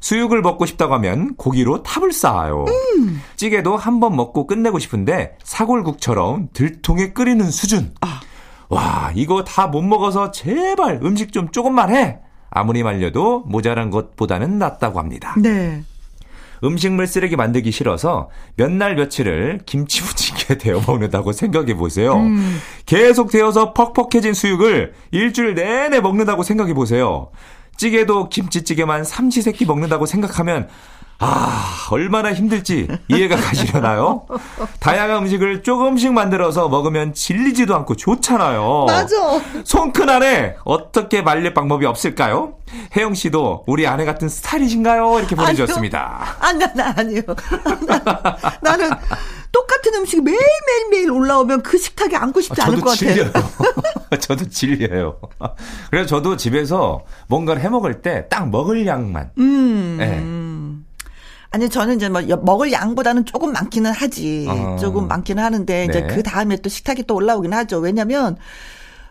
수육을 먹고 싶다고 하면 고기로 탑을 쌓아요. 음. 찌개도 한 번 먹고 끝내고 싶은데 사골국처럼 들통에 끓이는 수준. 아. 와, 이거 다 못 먹어서 제발 음식 좀 조금만 해. 아무리 말려도 모자란 것보다는 낫다고 합니다. 네. 음식물 쓰레기 만들기 싫어서 몇 날 며칠을 김치 부침개 데워 먹는다고 생각해 보세요. 음. 계속 데워서 퍽퍽해진 수육을 일주일 내내 먹는다고 생각해 보세요. 찌개도 김치찌개만 삼시세끼 먹는다고 생각하면 아, 얼마나 힘들지 이해가 가시려나요? 다양한 음식을 조금씩 만들어서 먹으면 질리지도 않고 좋잖아요. 맞아. 손큰 아내, 어떻게 말릴 방법이 없을까요? 혜영 씨도 우리 아내 같은 스타일이신가요? 이렇게 보내주셨습니다. 아니요. 아, 나, 아니요. 나는 똑같은 음식이 매일매일매일 올라오면 그 식탁에 앉고 싶지 않을 것 같아요. 질려요. 저도 질려요. 그래서 저도 집에서 뭔가를 해 먹을 때 딱 먹을 양만. 음. 네. 아니 저는 이제 뭐 먹을 양보다는 조금 많기는 하지. 어. 조금 많기는 하는데 이제 네. 그 다음에 또 식탁이 또 올라오긴 하죠. 왜냐면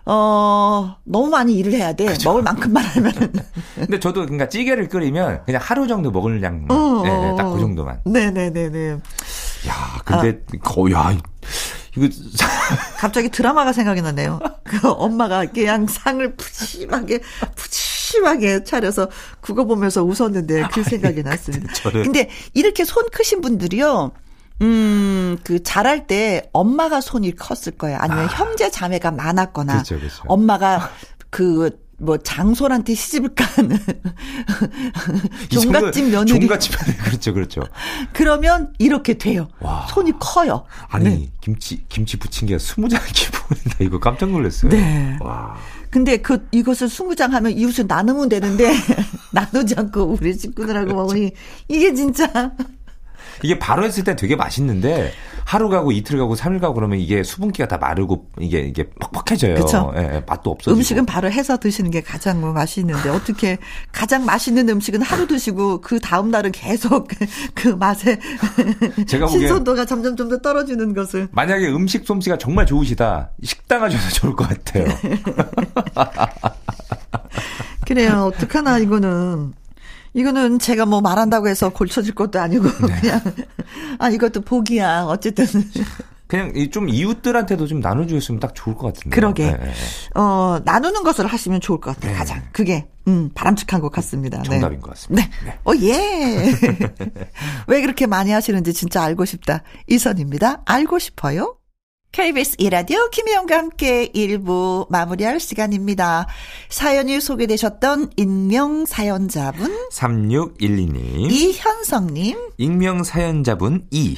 어, 너무 많이 일을 해야 돼. 그쵸. 먹을 만큼만 하면. 근데 저도 그러니까 찌개를 끓이면 그냥 하루 정도 먹을 양, 어, 네, 네, 딱 그 정도만. 네네네네. 야, 근데 아. 거의, 야, 이거. 갑자기 드라마가 생각이 나네요. 그 엄마가 그냥 상을 푸짐하게, 푸짐하게 차려서 그거 보면서 웃었는데 그 생각이 났습니다. 저는... 근데 이렇게 손 크신 분들이요. 음, 그 자랄 때 엄마가 손이 컸을 거예요. 아니면 아. 형제 자매가 많았거나 그쵸, 그쵸. 엄마가 그 뭐 장손한테 시집을 가는 종갓집 며느리. 종갓집 며느리. 그렇죠 그렇죠. 그러면 이렇게 돼요. 와. 손이 커요. 아니 네. 김치 김치 부침개가 스무 장 기본이다. 이거 깜짝 놀랐어요. 네. 와. 근데 그 이것을 스무 장 하면 이웃을 나누면 되는데 나누지 않고 우리 식구들하고 먹으니 이게 진짜 이게 바로 했을 때 되게 맛있는데 하루 가고 이틀 가고 삼일 가고 그러면 이게 수분기가 다 마르고 이게 이게 퍽퍽해져요. 그렇죠. 예, 예, 맛도 없어. 음식은 바로 해서 드시는 게 가장 뭐 맛있는데 어떻게 가장 맛있는 음식은 하루 드시고 그 다음 날은 계속 그 맛에 제가 신선도가 점점 좀더 떨어지는 것을. 만약에 음식 솜씨가 정말 좋으시다 식당 하셔서 좋을 것 같아요. 그래요. 어떡하나 이거는. 이거는 제가 뭐 말한다고 해서 골쳐질 것도 아니고 네. 그냥 아 이것도 복이야 어쨌든 그냥 좀 이웃들한테도 좀 나눠주셨으면 딱 좋을 것 같은데. 그러게. 네. 어 나누는 것을 하시면 좋을 것 같아요. 네. 가장 그게 음 바람직한 것 같습니다. 정답인 네. 것 같습니다. 네. 네. 어 예. 왜 그렇게 많이 하시는지 진짜 알고 싶다. 이선입니다. 알고 싶어요. KBS 이라디오 김희영과 함께 1부 마무리할 시간입니다. 사연이 소개되셨던 익명 사연자분 3612님 이현성님 익명 사연자분 2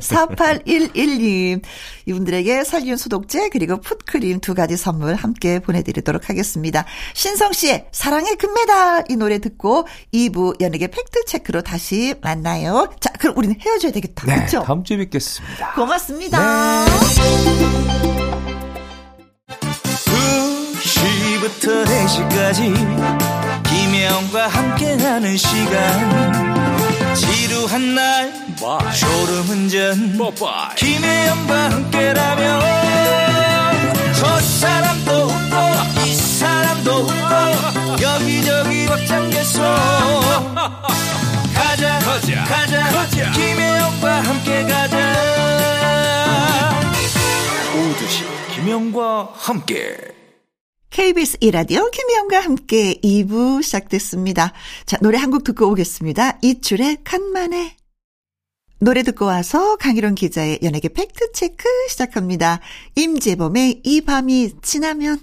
4811님 이분들에게 살균 소독제 그리고 풋크림 두 가지 선물 함께 보내드리도록 하겠습니다. 신성 씨의 사랑의 금메달 이 노래 듣고 2부 연예계 팩트체크로 다시 만나요. 자 그럼 우리는 헤어져야 되겠다. 네, 그렇죠? 다음 주에 뵙겠습니다. 고맙습니다. 네. 2시부터 4시까지 김혜영과 함께하는 시간 지루한 날 Bye. 졸음운전 김혜영과 함께라면 저 사람도 웃고 이 사람도 웃고 여기저기 벅장개소 가자 가자 가자, 가자. 김혜영과 함께 가자 오두시 김영과 함께 KBS 이라디오 김혜영과 함께 2부 시작됐습니다. 자, 노래 한 곡 듣고 오겠습니다. 이출의 간만에. 노래 듣고 와서 강일홍 기자의 연예계 팩트체크 시작합니다. 임재범의 이 밤이 지나면.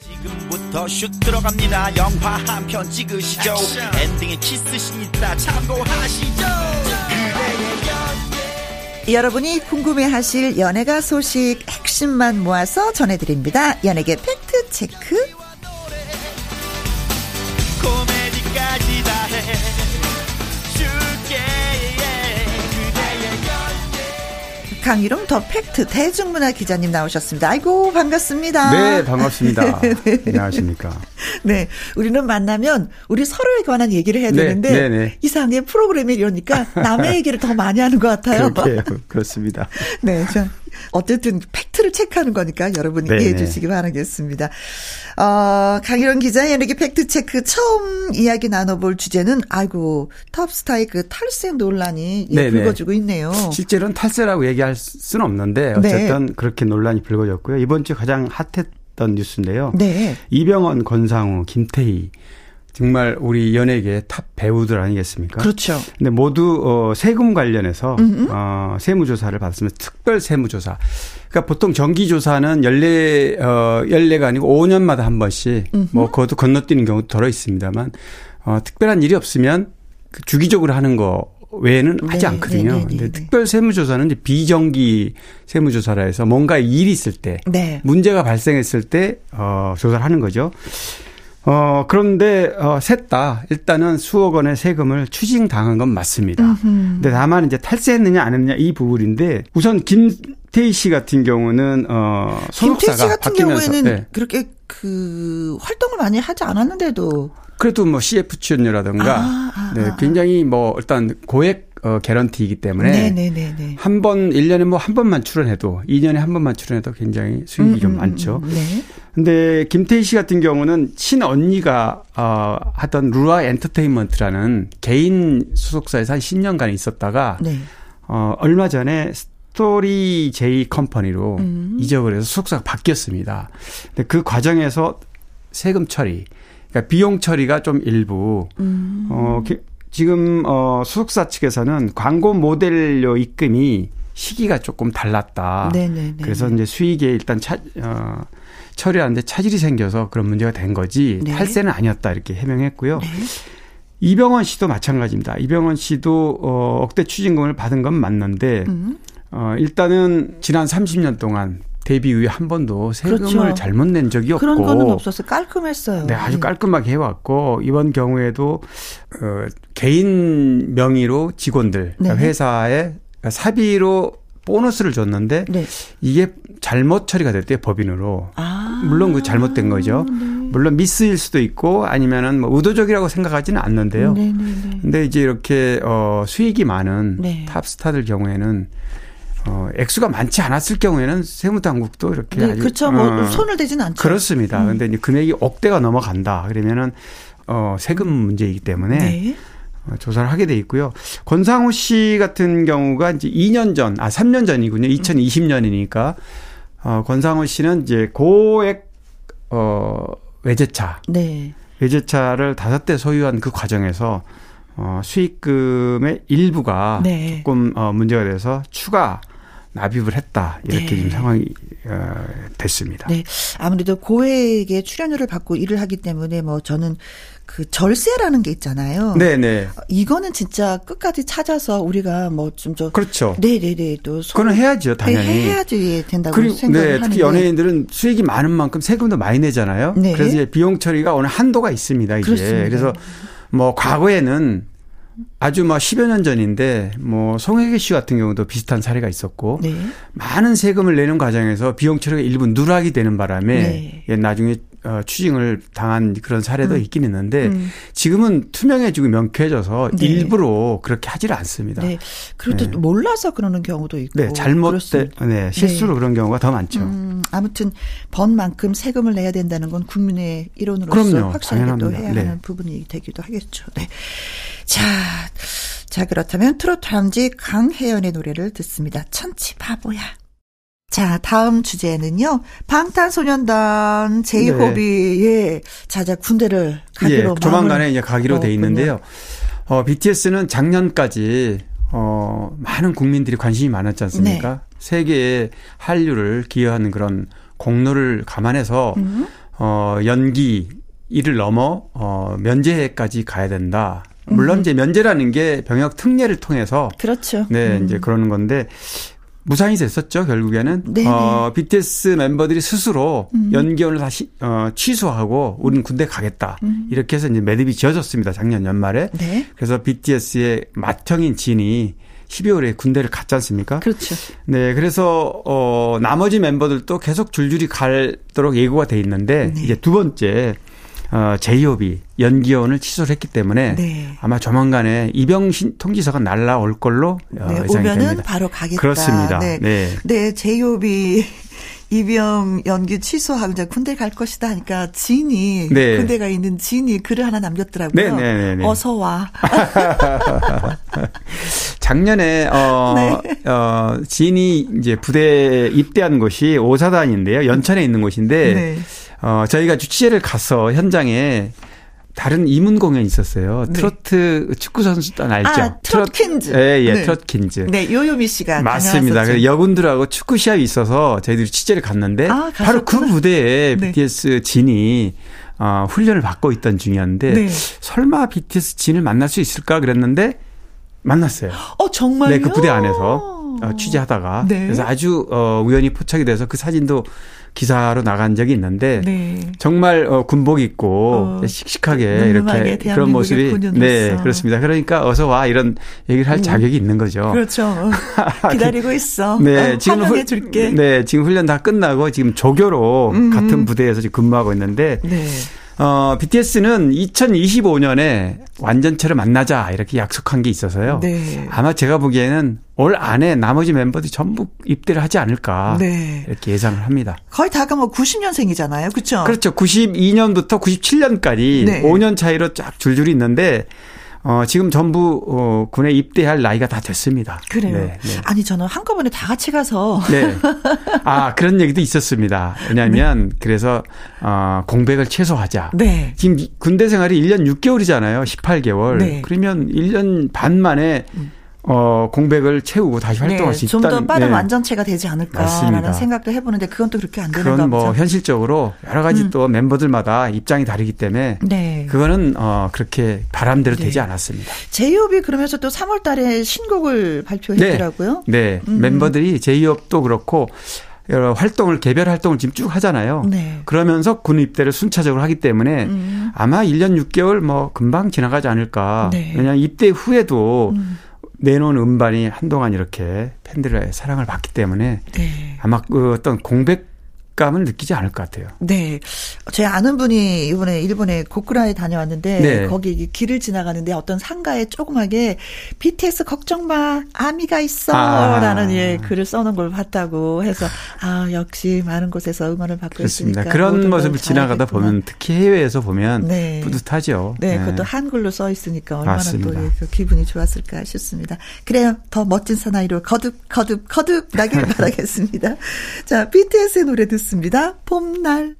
지금부터 슛 들어갑니다. 영화 한 편 찍으시죠. 액션. 엔딩에 키스신 있다 참고하시죠. 여러분이 궁금해하실 연예가 소식 핵심만 모아서 전해드립니다. 연예계 팩트 체크. 강일홍 더 팩트 대중문화 기자님 나오셨습니다. 아이고 반갑습니다. 네 반갑습니다. 네. 안녕하십니까. 네 우리는 만나면 우리 서로에 관한 얘기를 해야 네, 되는데 네, 네, 이상하게 프로그램이 이러니까 남의 얘기를 더 많이 하는 것 같아요. 그렇습니다. 네, 저 어쨌든 팩트를 체크하는 거니까 여러분이 이해해 주시기 바라겠습니다. 어, 강일홍 기자 연예계 팩트 체크 처음 이야기 나눠볼 주제는 아이고 톱스타의 그 탈세 논란이 예, 불거지고 있네요. 실제로는 탈세라고 얘기할 수는 없는데 어쨌든 네. 그렇게 논란이 불거졌고요. 이번 주 가장 hot했던 뉴스인데요. 네. 이병헌, 권상우, 김태희 정말 우리 연예계 탑 배우들 아니겠습니까? 그렇죠. 근데 모두 어 세금 관련해서. 어 세무 조사를 받았으면 특별 세무 조사. 그러니까 보통 정기 조사는 연례 어 연례가 아니고 5년마다 한 번씩 음흠. 뭐 그것도 건너뛰는 경우도 더러 있습니다만 어 특별한 일이 없으면 그 주기적으로 하는 거 외에는 네, 하지 않거든요. 네, 네, 근데 네. 특별 세무조사는 이제 비정기 세무조사라 해서 뭔가 일이 있을 때 네. 문제가 발생했을 때 어, 조사를 하는 거죠. 어, 그런데, 어, 셋다 일단은 수억 원의 세금을 추징당한 건 맞습니다. 음흠. 근데 다만 이제 탈세했느냐 안 했느냐 이 부분인데 우선 김태희 씨 같은 경우는, 어, 김태희 씨 같은 경우에는 네. 그렇게 그 활동을 많이 하지 않았는데도 그래도 뭐 CF 출연료라든가 아, 아, 네, 아, 아. 굉장히 뭐 일단 고액 어, 개런티이기 때문에. 한 번, 1년에 뭐 한 번만 출연해도 2년에 한 번만 출연해도 굉장히 수익이 음, 좀 음, 많죠. 음, 네. 근데 김태희 씨 같은 경우는 친언니가 어, 하던 루아 엔터테인먼트라는 개인 소속사에서 한 10년간 있었다가 네. 어, 얼마 전에 스토리 제이 컴퍼니로 음. 이적을 해서 소속사가 바뀌었습니다. 근데 그 과정에서 세금 처리 그러니까 비용 처리가 좀 일부 음. 어 지금 어 소속사 측에서는 광고 모델료 입금이 시기가 조금 달랐다. 네네네. 그래서 이제 수익에 일단 차, 어, 처리하는데 차질이 생겨서 그런 문제가 된 거지 네. 탈세는 아니었다 이렇게 해명했고요. 네. 이병헌 씨도 마찬가지입니다. 이병헌 씨도 어, 억대 추징금을 받은 건 맞는데 음. 어, 일단은 지난 30년 동안 데뷔 이후에 한 번도 세금을 그렇죠. 잘못 낸 적이 없고 그런 거는 없었어요. 깔끔했어요. 네, 아주 네. 깔끔하게 해왔고 이번 경우에도 어, 개인 명의로 직원들 네. 회사에 사비로 보너스를 줬는데 네. 이게 잘못 처리가 됐대요 법인으로. 아. 물론 그 잘못된 거죠. 네. 물론 미스일 수도 있고 아니면은 뭐 의도적이라고 생각하지는 않는데요. 네, 네, 네. 근데 이제 이렇게 어 수익이 많은 탑스타들 경우에는 어, 액수가 많지 않았을 경우에는 세무당국도 이렇게 네, 그렇죠. 뭐 어, 손을 대지는 않죠. 그렇습니다. 음. 근데 이제 금액이 억대가 넘어간다. 그러면은 어, 세금 문제이기 때문에 네. 어, 조사를 하게 돼 있고요. 권상우 씨 같은 경우가 이제 2년 전, 아 3년 전이군요. 2020년이니까 어, 권상우 씨는 이제 고액 어 외제차, 네. 외제차를 다섯 대 소유한 그 과정에서 어, 수익금의 일부가 네. 조금 어, 문제가 돼서 추가 납입을 했다 이렇게 네. 지금 상황이 어, 됐습니다. 네, 아무래도 고액의 출연료를 받고 일을 하기 때문에 뭐 저는 그 절세라는 게 있잖아요. 네네. 네. 이거는 진짜 끝까지 찾아서 우리가 뭐 좀저 그렇죠. 네네네 또 그거는 해야죠 당연히 해야지 된다고 그리고 생각을 네, 특히 하는데. 연예인들은 수익이 많은 만큼 세금도 많이 내잖아요. 네. 그래서 이제 비용 처리가 어느 한도가 있습니다. 이제 그렇습니다. 그래서 뭐 과거에는 아주 뭐 10여 년 전인데 뭐 송혜교 씨 같은 경우도 비슷한 사례가 있었고 네. 많은 세금을 내는 과정에서 비용 처리가 일부 누락이 되는 바람에 네. 예, 나중에 어, 추징을 당한 그런 사례도 음. 있긴 있는데 음. 지금은 투명해지고 명쾌해져서 네. 일부러 그렇게 하지를 않습니다. 네. 그래도 네. 몰라서 그러는 경우도 있고. 네, 잘못된 네, 실수로 네. 그런 경우가 더 많죠. 음, 아무튼 번 만큼 세금을 내야 된다는 건 국민의 일원으로서 그럼요. 확실하게 또 해야 네. 하는 부분이 되기도 하겠죠. 네. 자, 자 그렇다면 트로트 한지 강혜연의 노래를 듣습니다. 천치 바보야. 자, 다음 주제는요. 방탄소년단 제이홉이 네. 예, 자자 군대를 가기로 예, 조만간에 이제 가기로 돼 있는데요. 어, BTS는 작년까지 어, 많은 국민들이 관심이 많았지 않습니까? 네. 세계에 한류를 기여하는 그런 공로를 감안해서 음. 어, 연기 이를 넘어 어, 면제까지 가야 된다. 물론 음. 이제 면제라는 게 병역 특례를 통해서 그렇죠. 네, 음. 이제 그러는 건데 무산이 됐었죠 결국에는 네 어, BTS 멤버들이 스스로 음. 연기원을 다시 어, 취소하고 우리는 군대 가겠다 음. 이렇게 해서 이제 매듭이 지어졌습니다 작년 연말에 네. 그래서 BTS의 맏형인 진이 12월에 군대를 갔지 않습니까? 그렇죠. 네, 그래서 어 나머지 멤버들도 계속 줄줄이 갈도록 예고가 돼 있는데 네. 이제 두 번째 어, 제이홉이 연기원을 취소를 했기 때문에 네. 아마 조만간에 신 통지서가 날라올 걸로 어, 네, 예상이 오면은 됩니다. 바로 가겠다. 그렇습니다. 네, 네, 네 제이홉이 입영 연기 취소하고 이제 군대 갈 것이다 하니까 진이 네. 군대가 있는 진이 글을 하나 남겼더라고요. 네, 네, 네, 네. 어서 와. 작년에 어, 네. 어 진이 이제 부대에 입대한 곳이 오사단인데요. 연천에 있는 곳인데 네. 어, 저희가 취재를 가서 현장에 다른 이문 공연이 있었어요. 네. 트로트 축구 선수단 알죠? 아, 트롯킨즈. 예, 예, 네. 트롯킨즈. 네, 요요미 씨가 맞습니다. 그래서 여군들하고 축구 시합이 있어서 저희들이 취재를 갔는데 아, 바로 그 무대에 네. BTS 진이 어, 훈련을 받고 있던 중이었는데 네. 설마 BTS 진을 만날 수 있을까 그랬는데 만났어요. 어 정말요? 네, 그 부대 안에서 어, 취재하다가 네. 그래서 아주 어, 우연히 포착이 돼서 그 사진도 기사로 나간 적이 있는데 네. 정말 어, 군복 입고 어, 씩씩하게 이렇게 그런 모습이 네 그렇습니다. 그러니까 어서 와 이런 얘기를 할 음. 자격이 있는 거죠. 그렇죠. 기다리고 있어. 네 어, 지금 후, 줄게. 네 지금 훈련 다 끝나고 지금 조교로 음. 같은 부대에서 지금 근무하고 있는데. 네. 어, BTS는 2025년에 완전체를 만나자 이렇게 약속한 게 있어서요. 네. 아마 제가 보기에는 올 안에 나머지 멤버들이 전부 입대를 하지 않을까 네. 이렇게 예상을 합니다. 거의 다가 뭐 90년생이잖아요, 그렇죠? 그렇죠. 92년부터 97년까지 네. 5년 차이로 쫙 줄줄이 있는데 어, 지금 전부 어, 군에 입대할 나이가 다 됐습니다. 그래요. 네, 네. 아니 저는 한꺼번에 다 같이 가서 네. 아 그런 얘기도 있었습니다. 왜냐하면 네. 그래서 어, 공백을 최소화하자. 네. 지금 군대 생활이 1년 6개월이잖아요. 18개월. 그러면 1년 반 만에 음. 어, 공백을 채우고 다시 활동할 네, 수 있다는 좀더 빠른 네. 완전체가 되지 않을까라는 맞습니다. 생각도 해보는데 그건 또 그렇게 안 그건 뭐 보죠. 현실적으로 여러 가지 음. 또 멤버들마다 입장이 다르기 때문에 네. 그거는 어, 그렇게 바람대로 네. 되지 않았습니다. 제이홉이 그러면서 또 3월달에 신곡을 발표했더라고요. 네, 네. 음. 멤버들이 제이홉도 그렇고 여러 활동을 개별 활동을 지금 쭉 하잖아요. 네. 그러면서 군 입대를 순차적으로 하기 때문에 음. 아마 1년 6개월 뭐 금방 지나가지 않을까. 네. 왜냐하면 입대 후에도 음. 내놓은 음반이 한동안 이렇게 팬들의 사랑을 받기 때문에 네. 아마 그 어떤 공백 감을 느끼지 않을 것 같아요. 네. 제 아는 분이 이번에 일본에 고쿠라에 다녀왔는데 네. 거기 길을 지나가는데 어떤 상가에 조그맣게 BTS 걱정 마 아미가 있어라는 아. 예 글을 써놓은 걸 봤다고 해서 아 역시 많은 곳에서 응원을 받고 그렇습니다. 있으니까 그런 모습을 지나가다 보면 특히 해외에서 보면 네. 뿌듯하죠. 네, 네, 그것도 한글로 써 있으니까 얼마나 맞습니다. 또 그 기분이 좋았을까 싶습니다. 그래요. 더 멋진 사나이로 거듭 거듭 거듭 나길 바라겠습니다. 자, BTS의 노래 듣습니다. 듣습니다. 봄날.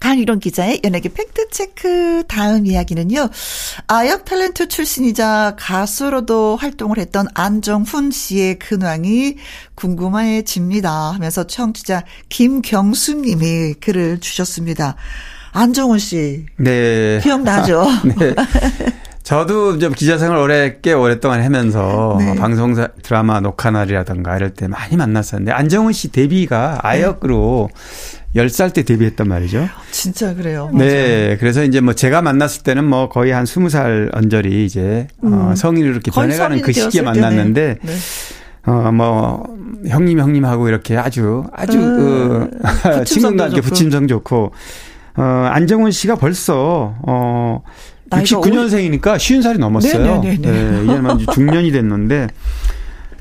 강유론 기자의 연예계 팩트체크 다음 이야기는요. 아역 탤런트 출신이자 가수로도 활동을 했던 안정훈 씨의 근황이 궁금해집니다 하면서 청취자 김경수 님이 글을 주셨습니다. 안정훈 씨. 네. 기억나죠? 네. 저도 좀 기자 생활 오래 꽤 오랫동안 하면서 네. 방송 드라마 녹화 날이라든가 이럴 때 많이 만났었는데 안정훈 씨 데뷔가 아역으로 네. 10살 때 데뷔했단 말이죠. 진짜 그래요. 네. 맞아요. 네. 그래서 이제 뭐 제가 만났을 때는 뭐 거의 한 20살 언저리 이제 어, 음. 어, 성인으로 이렇게 변해가는 그 시기에 만났는데 네. 어, 뭐, 형님, 형님하고 이렇게 아주, 아주, 음, 그, 친근감 있게 부침성 좋고, 어, 안정훈 씨가 벌써, 어, 69년생이니까 50살이 넘었어요. 네네네. 네, 이제 중년이 됐는데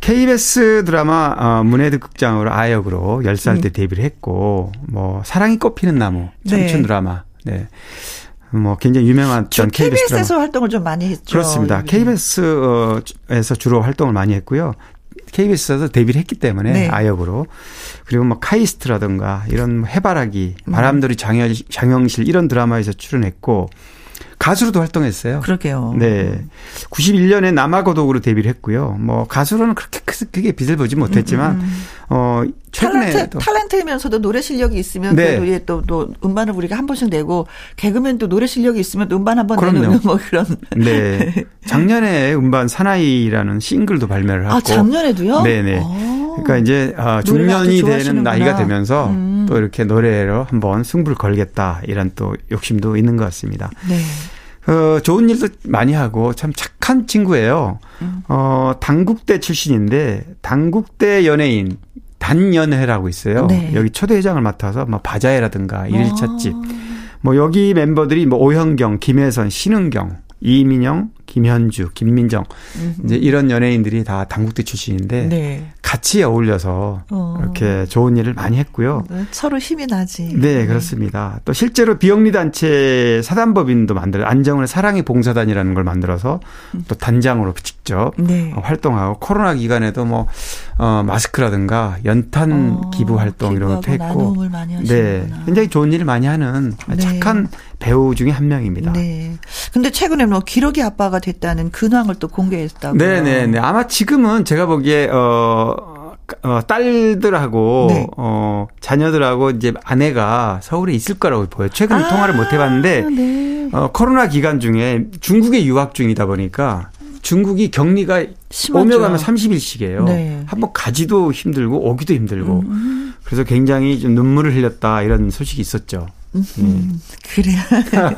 KBS 드라마 어, 문해드 극장으로 아역으로 10살 때 음. 데뷔를 했고 뭐 사랑이 꽃피는 나무 청춘 네. 드라마. 네. 뭐 굉장히 유명한 KBS KBS에서 드라마. 활동을 좀 많이 했죠. 그렇습니다. KBS에서 주로 활동을 많이 했고요. KBS에서 데뷔를 했기 때문에 네. 아역으로 그리고 뭐 카이스트라든가 이런 해바라기, 음. 바람들이 장영실 이런 드라마에서 출연했고 가수로도 활동했어요. 그러게요. 네. 91년에 남아고독으로 데뷔를 했고요. 뭐 가수로는 그렇게 크게 빛을 보지 못했지만 음, 음. 어 최근에 탤런트, 탤런트 이면서도 노래 실력이 있으면 네. 그래도 또, 또 음반을 우리가 한 번씩 내고 개그맨도 노래 실력이 있으면 음반 한 번 내는 뭐 그런. 네. 작년에 음반 사나이라는 싱글도 발매를 하고. 아 작년에도요? 네네. 오. 그러니까 이제 어, 중년이 되는 나이가 되면서 음. 또 이렇게 노래로 한번 승부를 걸겠다 이런 또 욕심도 있는 것 같습니다. 네. 어, 좋은 일도 많이 하고 참 착한 친구예요. 음. 어, 당국대 출신인데 당국대 연예인 단연회라고 있어요. 네. 여기 초대회장을 맡아서 뭐 바자회라든가 일일찻집 뭐 여기 멤버들이 뭐 오현경, 김혜선, 신은경, 이민영, 김현주, 김민정 음 이제 이런 연예인들이 다 당국대 출신인데 네. 같이 어울려서 어. 이렇게 좋은 일을 많이 했고요. 네, 서로 힘이 나지. 네, 그렇습니다. 또 실제로 비영리 단체 사단법인도 만들어 안정훈의 사랑의 봉사단이라는 걸 만들어서 음. 또 단장으로 직접 네. 활동하고 코로나 기간에도 뭐 어, 마스크라든가 연탄 어, 기부 활동 이런 것도 했고 네, 굉장히 좋은 일을 많이 하는 네. 착한 배우 중에 한 명입니다. 네. 근데 최근에 뭐 기러기 아빠가 됐다는 근황을 또 공개했다고. 네, 네, 네. 아마 지금은 제가 보기에 어 어, 딸들하고 네. 어, 자녀들하고 이제 아내가 서울에 있을 거라고 보여요. 최근에 아, 통화를 못 해봤는데 네. 어, 코로나 기간 중에 중국에 유학 중이다 보니까 중국이 격리가 심하죠. 오며 가면 30일씩이에요. 네. 한번 가지도 힘들고 오기도 힘들고. 음. 그래서 굉장히 좀 눈물을 흘렸다 이런 소식이 있었죠. 음, 그래요.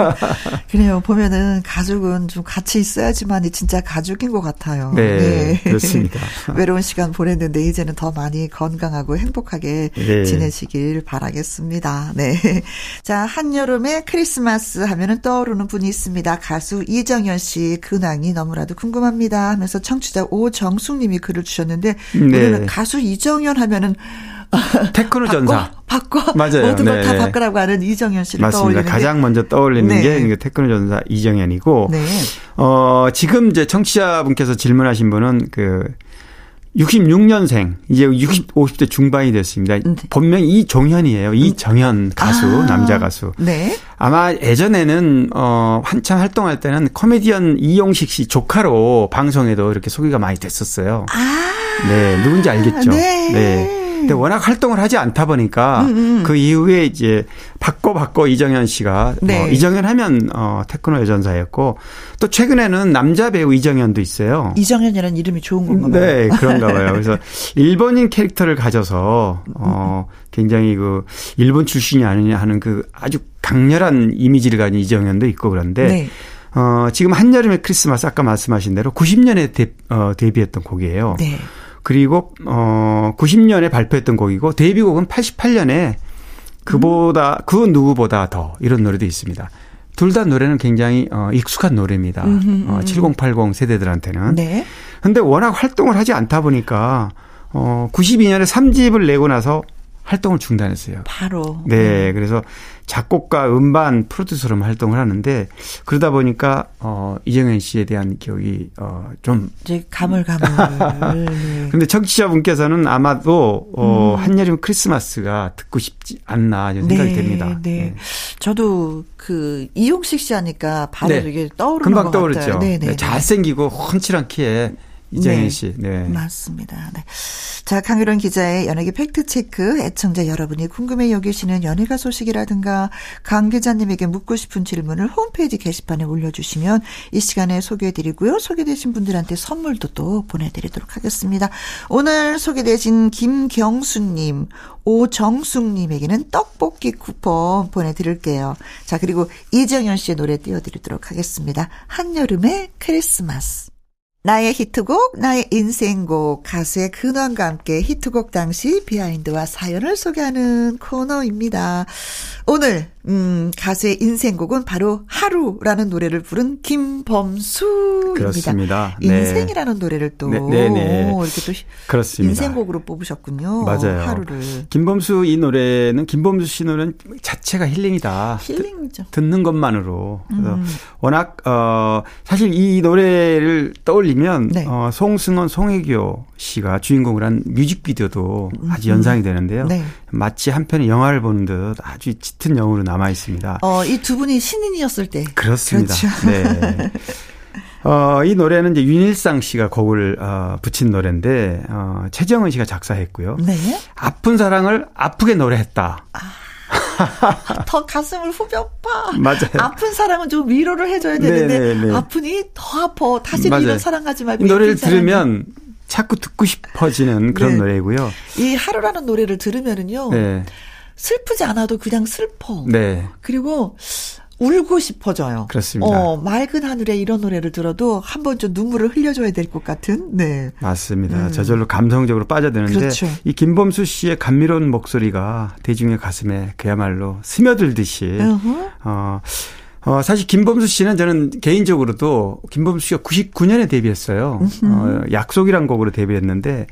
그래요. 보면은 가족은 좀 같이 있어야지만이 진짜 가족인 것 같아요. 네, 네. 그렇습니다. 외로운 시간 보냈는데 이제는 더 많이 건강하고 행복하게 네. 지내시길 바라겠습니다. 네. 자, 한여름에 크리스마스 하면은 떠오르는 분이 있습니다. 가수 이정현 씨 근황이 너무나도 궁금합니다 하면서 청취자 오정숙 님이 글을 주셨는데 네. 우리는 가수 이정현 하면은 테크노 전사. 바꿔. 맞아요. 모든 걸다 네. 바꾸라고 하는 이정현 씨를 맞습니다. 가장 먼저 떠올리는 네. 게 테크노 전사 이정현이고. 네. 어, 지금 이제 청취자분께서 질문하신 분은 그 66년생, 이제 60, 50대 중반이 됐습니다. 네. 본명 이종현이에요. 이정현 가수, 아, 남자 가수. 네. 아마 예전에는, 어, 한참 활동할 때는 코미디언 이용식 씨 조카로 방송에도 이렇게 소개가 많이 됐었어요. 아. 네, 누군지 알겠죠? 네. 네. 근데 워낙 활동을 하지 않다 보니까 음, 음. 그 이후에 이제 바꿔 바꿔 이정현 씨가 뭐 네. 뭐 이정현 하면 어 테크노 여전사였고 또 최근에는 남자 배우 이정현도 있어요. 이정현이라는 이름이 좋은 건가 봐요. 네, 그런가 봐요. 그래서 일본인 캐릭터를 가져서 어 굉장히 그 일본 출신이 아니냐 하는 그 아주 강렬한 이미지를 가진 이정현도 있고 그런데 네. 어, 지금 한여름의 크리스마스 아까 말씀하신 대로 90년에 데, 어, 데뷔했던 곡이에요. 네. 그리고 어 90년에 발표했던 곡이고 데뷔곡은 88년에 그보다 그 누구보다 더 이런 노래도 있습니다. 둘 다 노래는 굉장히 어 익숙한 노래입니다. 어7080 세대들한테는. 네. 근데 워낙 활동을 하지 않다 보니까 어 92년에 3집을 내고 나서 활동을 중단했어요. 바로. 네. 그래서 작곡가, 음반, 프로듀서로 활동을 하는데 그러다 보니까 어 이정현 씨에 대한 기억이 어좀 이제 가물가물. 네. 근데 청취자분께서는 아마도 어 음. 한여름 크리스마스가 듣고 싶지 않나 이런 생각이 네, 됩니다. 네. 네. 저도 그 이용식 씨 하니까 바로 네. 이게 떠오르는 금방 떠오르죠. 네, 네, 네, 잘생기고 훤칠한 키에 이정현 네. 씨. 네. 맞습니다. 네. 자, 강유론 기자의 연예계 팩트체크, 애청자 여러분이 궁금해 여기시는 연예가 소식이라든가 강 기자님에게 묻고 싶은 질문을 홈페이지 게시판에 올려주시면 이 시간에 소개해드리고요. 소개되신 분들한테 선물도 또 보내드리도록 하겠습니다. 오늘 소개되신 김경수님, 오정숙님에게는 떡볶이 쿠폰 보내드릴게요. 자, 그리고 이정현 씨의 노래 띄워드리도록 하겠습니다. 한여름의 크리스마스. 나의 히트곡, 나의 인생곡, 가수의 근황과 함께 히트곡 당시 비하인드와 사연을 소개하는 코너입니다. 오늘 음, 가수의 인생곡은 바로 하루라는 노래를 부른 김범수입니다. 그렇습니다. 네. 인생이라는 노래를 또 네, 네, 네. 이렇게 또 그렇습니다. 인생곡으로 뽑으셨군요. 맞아요. 하루를. 김범수 이 노래는 김범수 씨 노래는 자체가 힐링이다. 힐링이죠. 듣는 것만으로. 그래서 음. 워낙 어 사실 이 노래를 떠올리면 네. 어 송승헌, 송혜교 씨가 주인공을 한 뮤직비디오도 아주 연상이 되는데요. 네. 마치 한편의 영화를 보는 듯 아주 짙은 영으로 남아 있습니다. 어, 이 두 분이 신인이었을 때. 그렇습니다. 그렇죠. 네. 어, 이 노래는 이제 윤일상 씨가 곡을 어, 붙인 노래인데 어, 최정은 씨가 작사했고요. 네. 아픈 사랑을 아프게 노래했다. 아. 더 가슴을 후벼파. 맞아요. 아픈 사랑은 좀 위로를 해줘야 되는데 네네네. 네, 네. 아프니 더 아파. 다시 이런 사랑하지 말고. 노래를 들으면 자꾸 듣고 싶어지는 그런 네. 노래고요. 이 하루라는 노래를 들으면은요. 네. 슬프지 않아도 그냥 슬퍼. 네. 그리고 울고 싶어져요. 그렇습니다. 어, 맑은 하늘에 이런 노래를 들어도 한 번 좀 눈물을 흘려줘야 될 것 같은, 네. 맞습니다. 음. 저절로 감성적으로 빠져드는데, 그렇죠. 이 김범수 씨의 감미로운 목소리가 대중의 가슴에 그야말로 스며들듯이, uh-huh. 어, 어, 사실 김범수 씨는 저는 개인적으로도 김범수 씨가 99년에 데뷔했어요. 어, 약속이란 곡으로 데뷔했는데,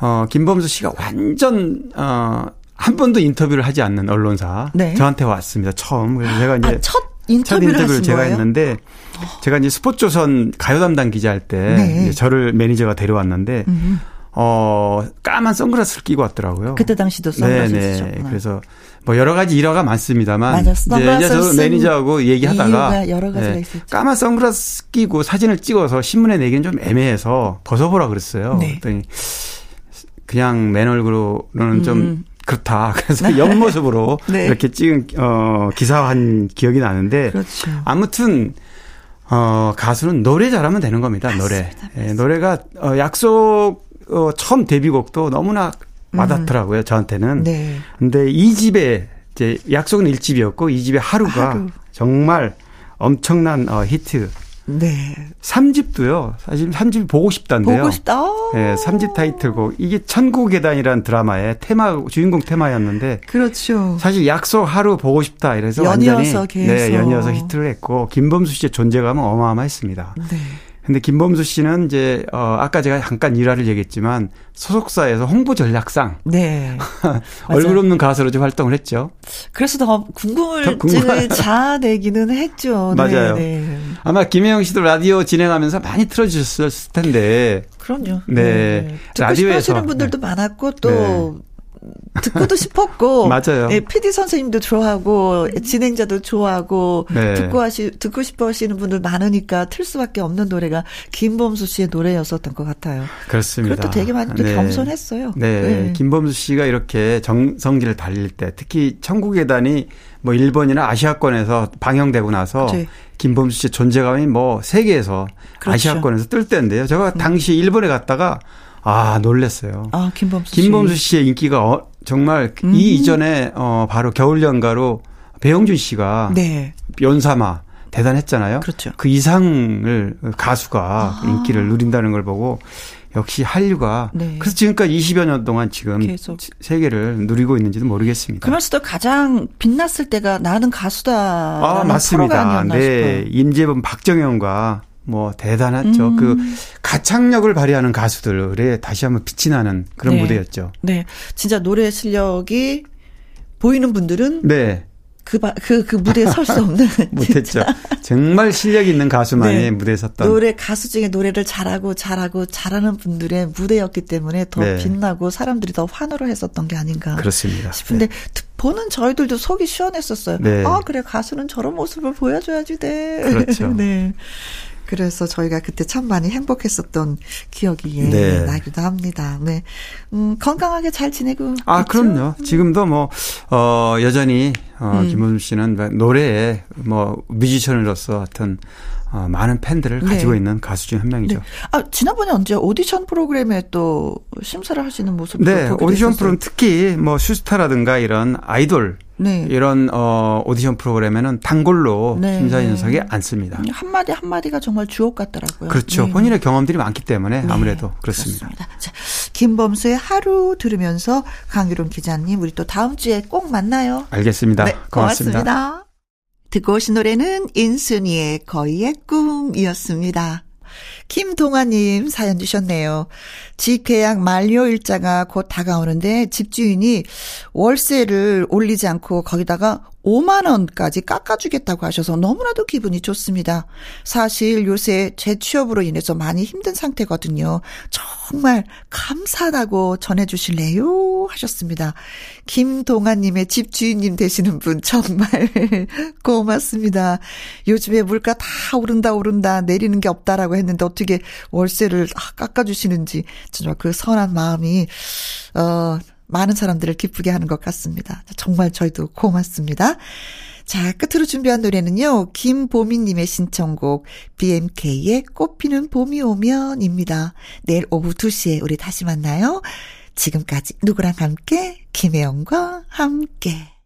어, 김범수 씨가 완전, 어, 한 번도 인터뷰를 하지 않는 언론사 네. 저한테 왔습니다. 처음. 그래서 제가 이제 아, 첫 인터뷰를, 첫 인터뷰를 제가 거예요? 했는데 제가 이제 스포츠조선 가요 담당 기자 할때 네. 저를 매니저가 데려왔는데 음. 어 까만 선글라스를 끼고 왔더라고요. 그때 당시도 선글라스 네네. 네. 그래서 뭐 여러 가지 일화가 많습니다만 맞아, 이제, 저 매니저하고 얘기하다가 여러 가지가 네, 있었죠. 까만 선글라스 끼고 사진을 찍어서 신문에 내기는 좀 애매해서 벗어보라 그랬어요. 네. 그랬더니 그냥 맨 얼굴로는 음. 좀 그렇다. 그래서 옆모습으로 네. 이렇게 찍은 어 기사한 기억이 나는데 그렇죠. 아무튼 어 가수는 노래 잘하면 되는 겁니다. 맞습니다. 노래. 맞습니다. 예, 노래가 어 약속 어 처음 데뷔곡도 너무나 와닿더라고요. 음. 저한테는. 네. 근데 이 집에 이제 약속은 1집이었고 이 집에 하루가 하루. 정말 엄청난 어 히트 네. 3집도요. 사실 3집 보고 싶다인데요. 보고 싶다. 네, 3집 타이틀곡. 이게 천국 계단이라는 드라마의 테마 주인공 테마였는데 그렇죠. 사실 약속 하루 보고 싶다 이래서 연이어서 완전히 계속. 네, 연이어서 히트를 했고 김범수 씨의 존재감은 어마어마했습니다. 네. 근데 김범수 씨는 이제 어 아까 제가 잠깐 일화를 얘기했지만 소속사에서 홍보 전략상 네. 얼굴 없는 가수로 좀 활동을 했죠. 그래서 더 궁금증을 자아내기는 했죠. 네, 맞아요. 네, 네. 아마 김혜영 씨도 라디오 진행하면서 많이 틀어주셨을 텐데. 그럼요. 네. 네. 라디오에서 하시는 분들도 네. 많았고 또 네. 듣고도 싶었고 맞아요. 예, PD 선생님도 좋아하고 진행자도 좋아하고 네. 듣고 하시 듣고 싶어 하시는 분들 많으니까 틀 수밖에 없는 노래가 김범수 씨의 노래였었던 것 같아요. 그렇습니다. 그것도 되게 많이 또 네. 겸손했어요. 네. 네. 김범수 씨가 이렇게 정성기를 달릴 때 특히 천국의 단이 뭐 일본이나 아시아권에서 방영되고 나서 네. 김범수 씨의 존재감이 뭐 세계에서 그렇죠. 아시아권에서 뜰 때인데요. 제가 음. 당시 일본에 갔다가 아, 놀랬어요. 아, 김범수 씨. 김범수 씨의 인기가 어, 정말 음. 이 이전에 어 바로 겨울 연가로 배영준 씨가 네. 연사마 대단했잖아요. 그렇죠. 그 이상을 가수가 아. 인기를 누린다는 걸 보고 역시 한류가 네. 그래서 지금까지 20여 년 동안 지금 계속. 세계를 누리고 있는지도 모르겠습니다. 그러면서도 가장 빛났을 때가 나는 가수다. 아, 맞습니다. 네. 싶어요. 임재범 박정현과 뭐 대단했죠. 그 음. 그 가창력을 발휘하는 가수들의 다시 한번 빛이 나는 그런 네. 무대였죠. 네. 진짜 노래 실력이 보이는 분들은 네. 그, 그, 그 무대에 설 수 없는. 못했죠. 정말 실력 있는 가수만이 네. 무대에 섰던. 노래, 가수 중에 노래를 잘하고 잘하고 잘하는 분들의 무대였기 때문에 더 네. 빛나고 사람들이 더 환호를 했었던 게 아닌가. 그렇습니다. 싶은데, 네. 보는 저희들도 속이 시원했었어요. 네. 아, 그래, 가수는 저런 모습을 보여줘야지 돼. 그렇죠. 네. 그래서 저희가 그때 참 많이 행복했었던 기억이 네. 나기도 합니다. 네. 음, 건강하게 잘 지내고. 아, 있죠? 그럼요. 지금도 뭐, 어, 여전히, 어, 음. 김원준 씨는 노래에 뭐, 뮤지션으로서 하여튼, 어, 많은 팬들을 네. 가지고 있는 가수 중 한 명이죠. 네. 아, 지난번에 언제 오디션 프로그램에 또 심사를 하시는 모습을 네, 오디션 프로그램 특히 뭐 슈스타라든가 이런 아이돌 네. 이런 어 오디션 프로그램에는 단골로 네. 심사위원석에 앉습니다. 음, 한 마디 한 마디가 정말 주옥 같더라고요. 그렇죠. 네. 본인의 경험들이 많기 때문에 네. 아무래도 그렇습니다. 그렇습니다. 자, 김범수의 하루 들으면서 강유론 기자님 우리 또 다음 주에 꼭 만나요. 알겠습니다. 네, 고맙습니다. 고맙습니다. 듣고 오신 노래는 인순이의 거의의 꿈이었습니다. 김동아님 사연 주셨네요. 집 계약 만료 일자가 곧 다가오는데 집주인이 월세를 올리지 않고 거기다가 5만 원까지 깎아주겠다고 하셔서 너무나도 기분이 좋습니다. 사실 요새 재취업으로 인해서 많이 힘든 상태거든요. 정말 감사하다고 전해주실래요? 하셨습니다. 김동아님의 집주인님 되시는 분 정말 고맙습니다. 요즘에 물가 다 오른다 오른다 내리는 게 없다라고 했는데 어떻게 월세를 깎아주시는지 정말 그 선한 마음이 어 많은 사람들을 기쁘게 하는 것 같습니다. 정말 저희도 고맙습니다. 자, 끝으로 준비한 노래는요, 김보미님의 신청곡, BMK의 꽃피는 봄이 오면입니다. 내일 오후 2시에 우리 다시 만나요. 지금까지 누구랑 함께, 김혜영과 함께.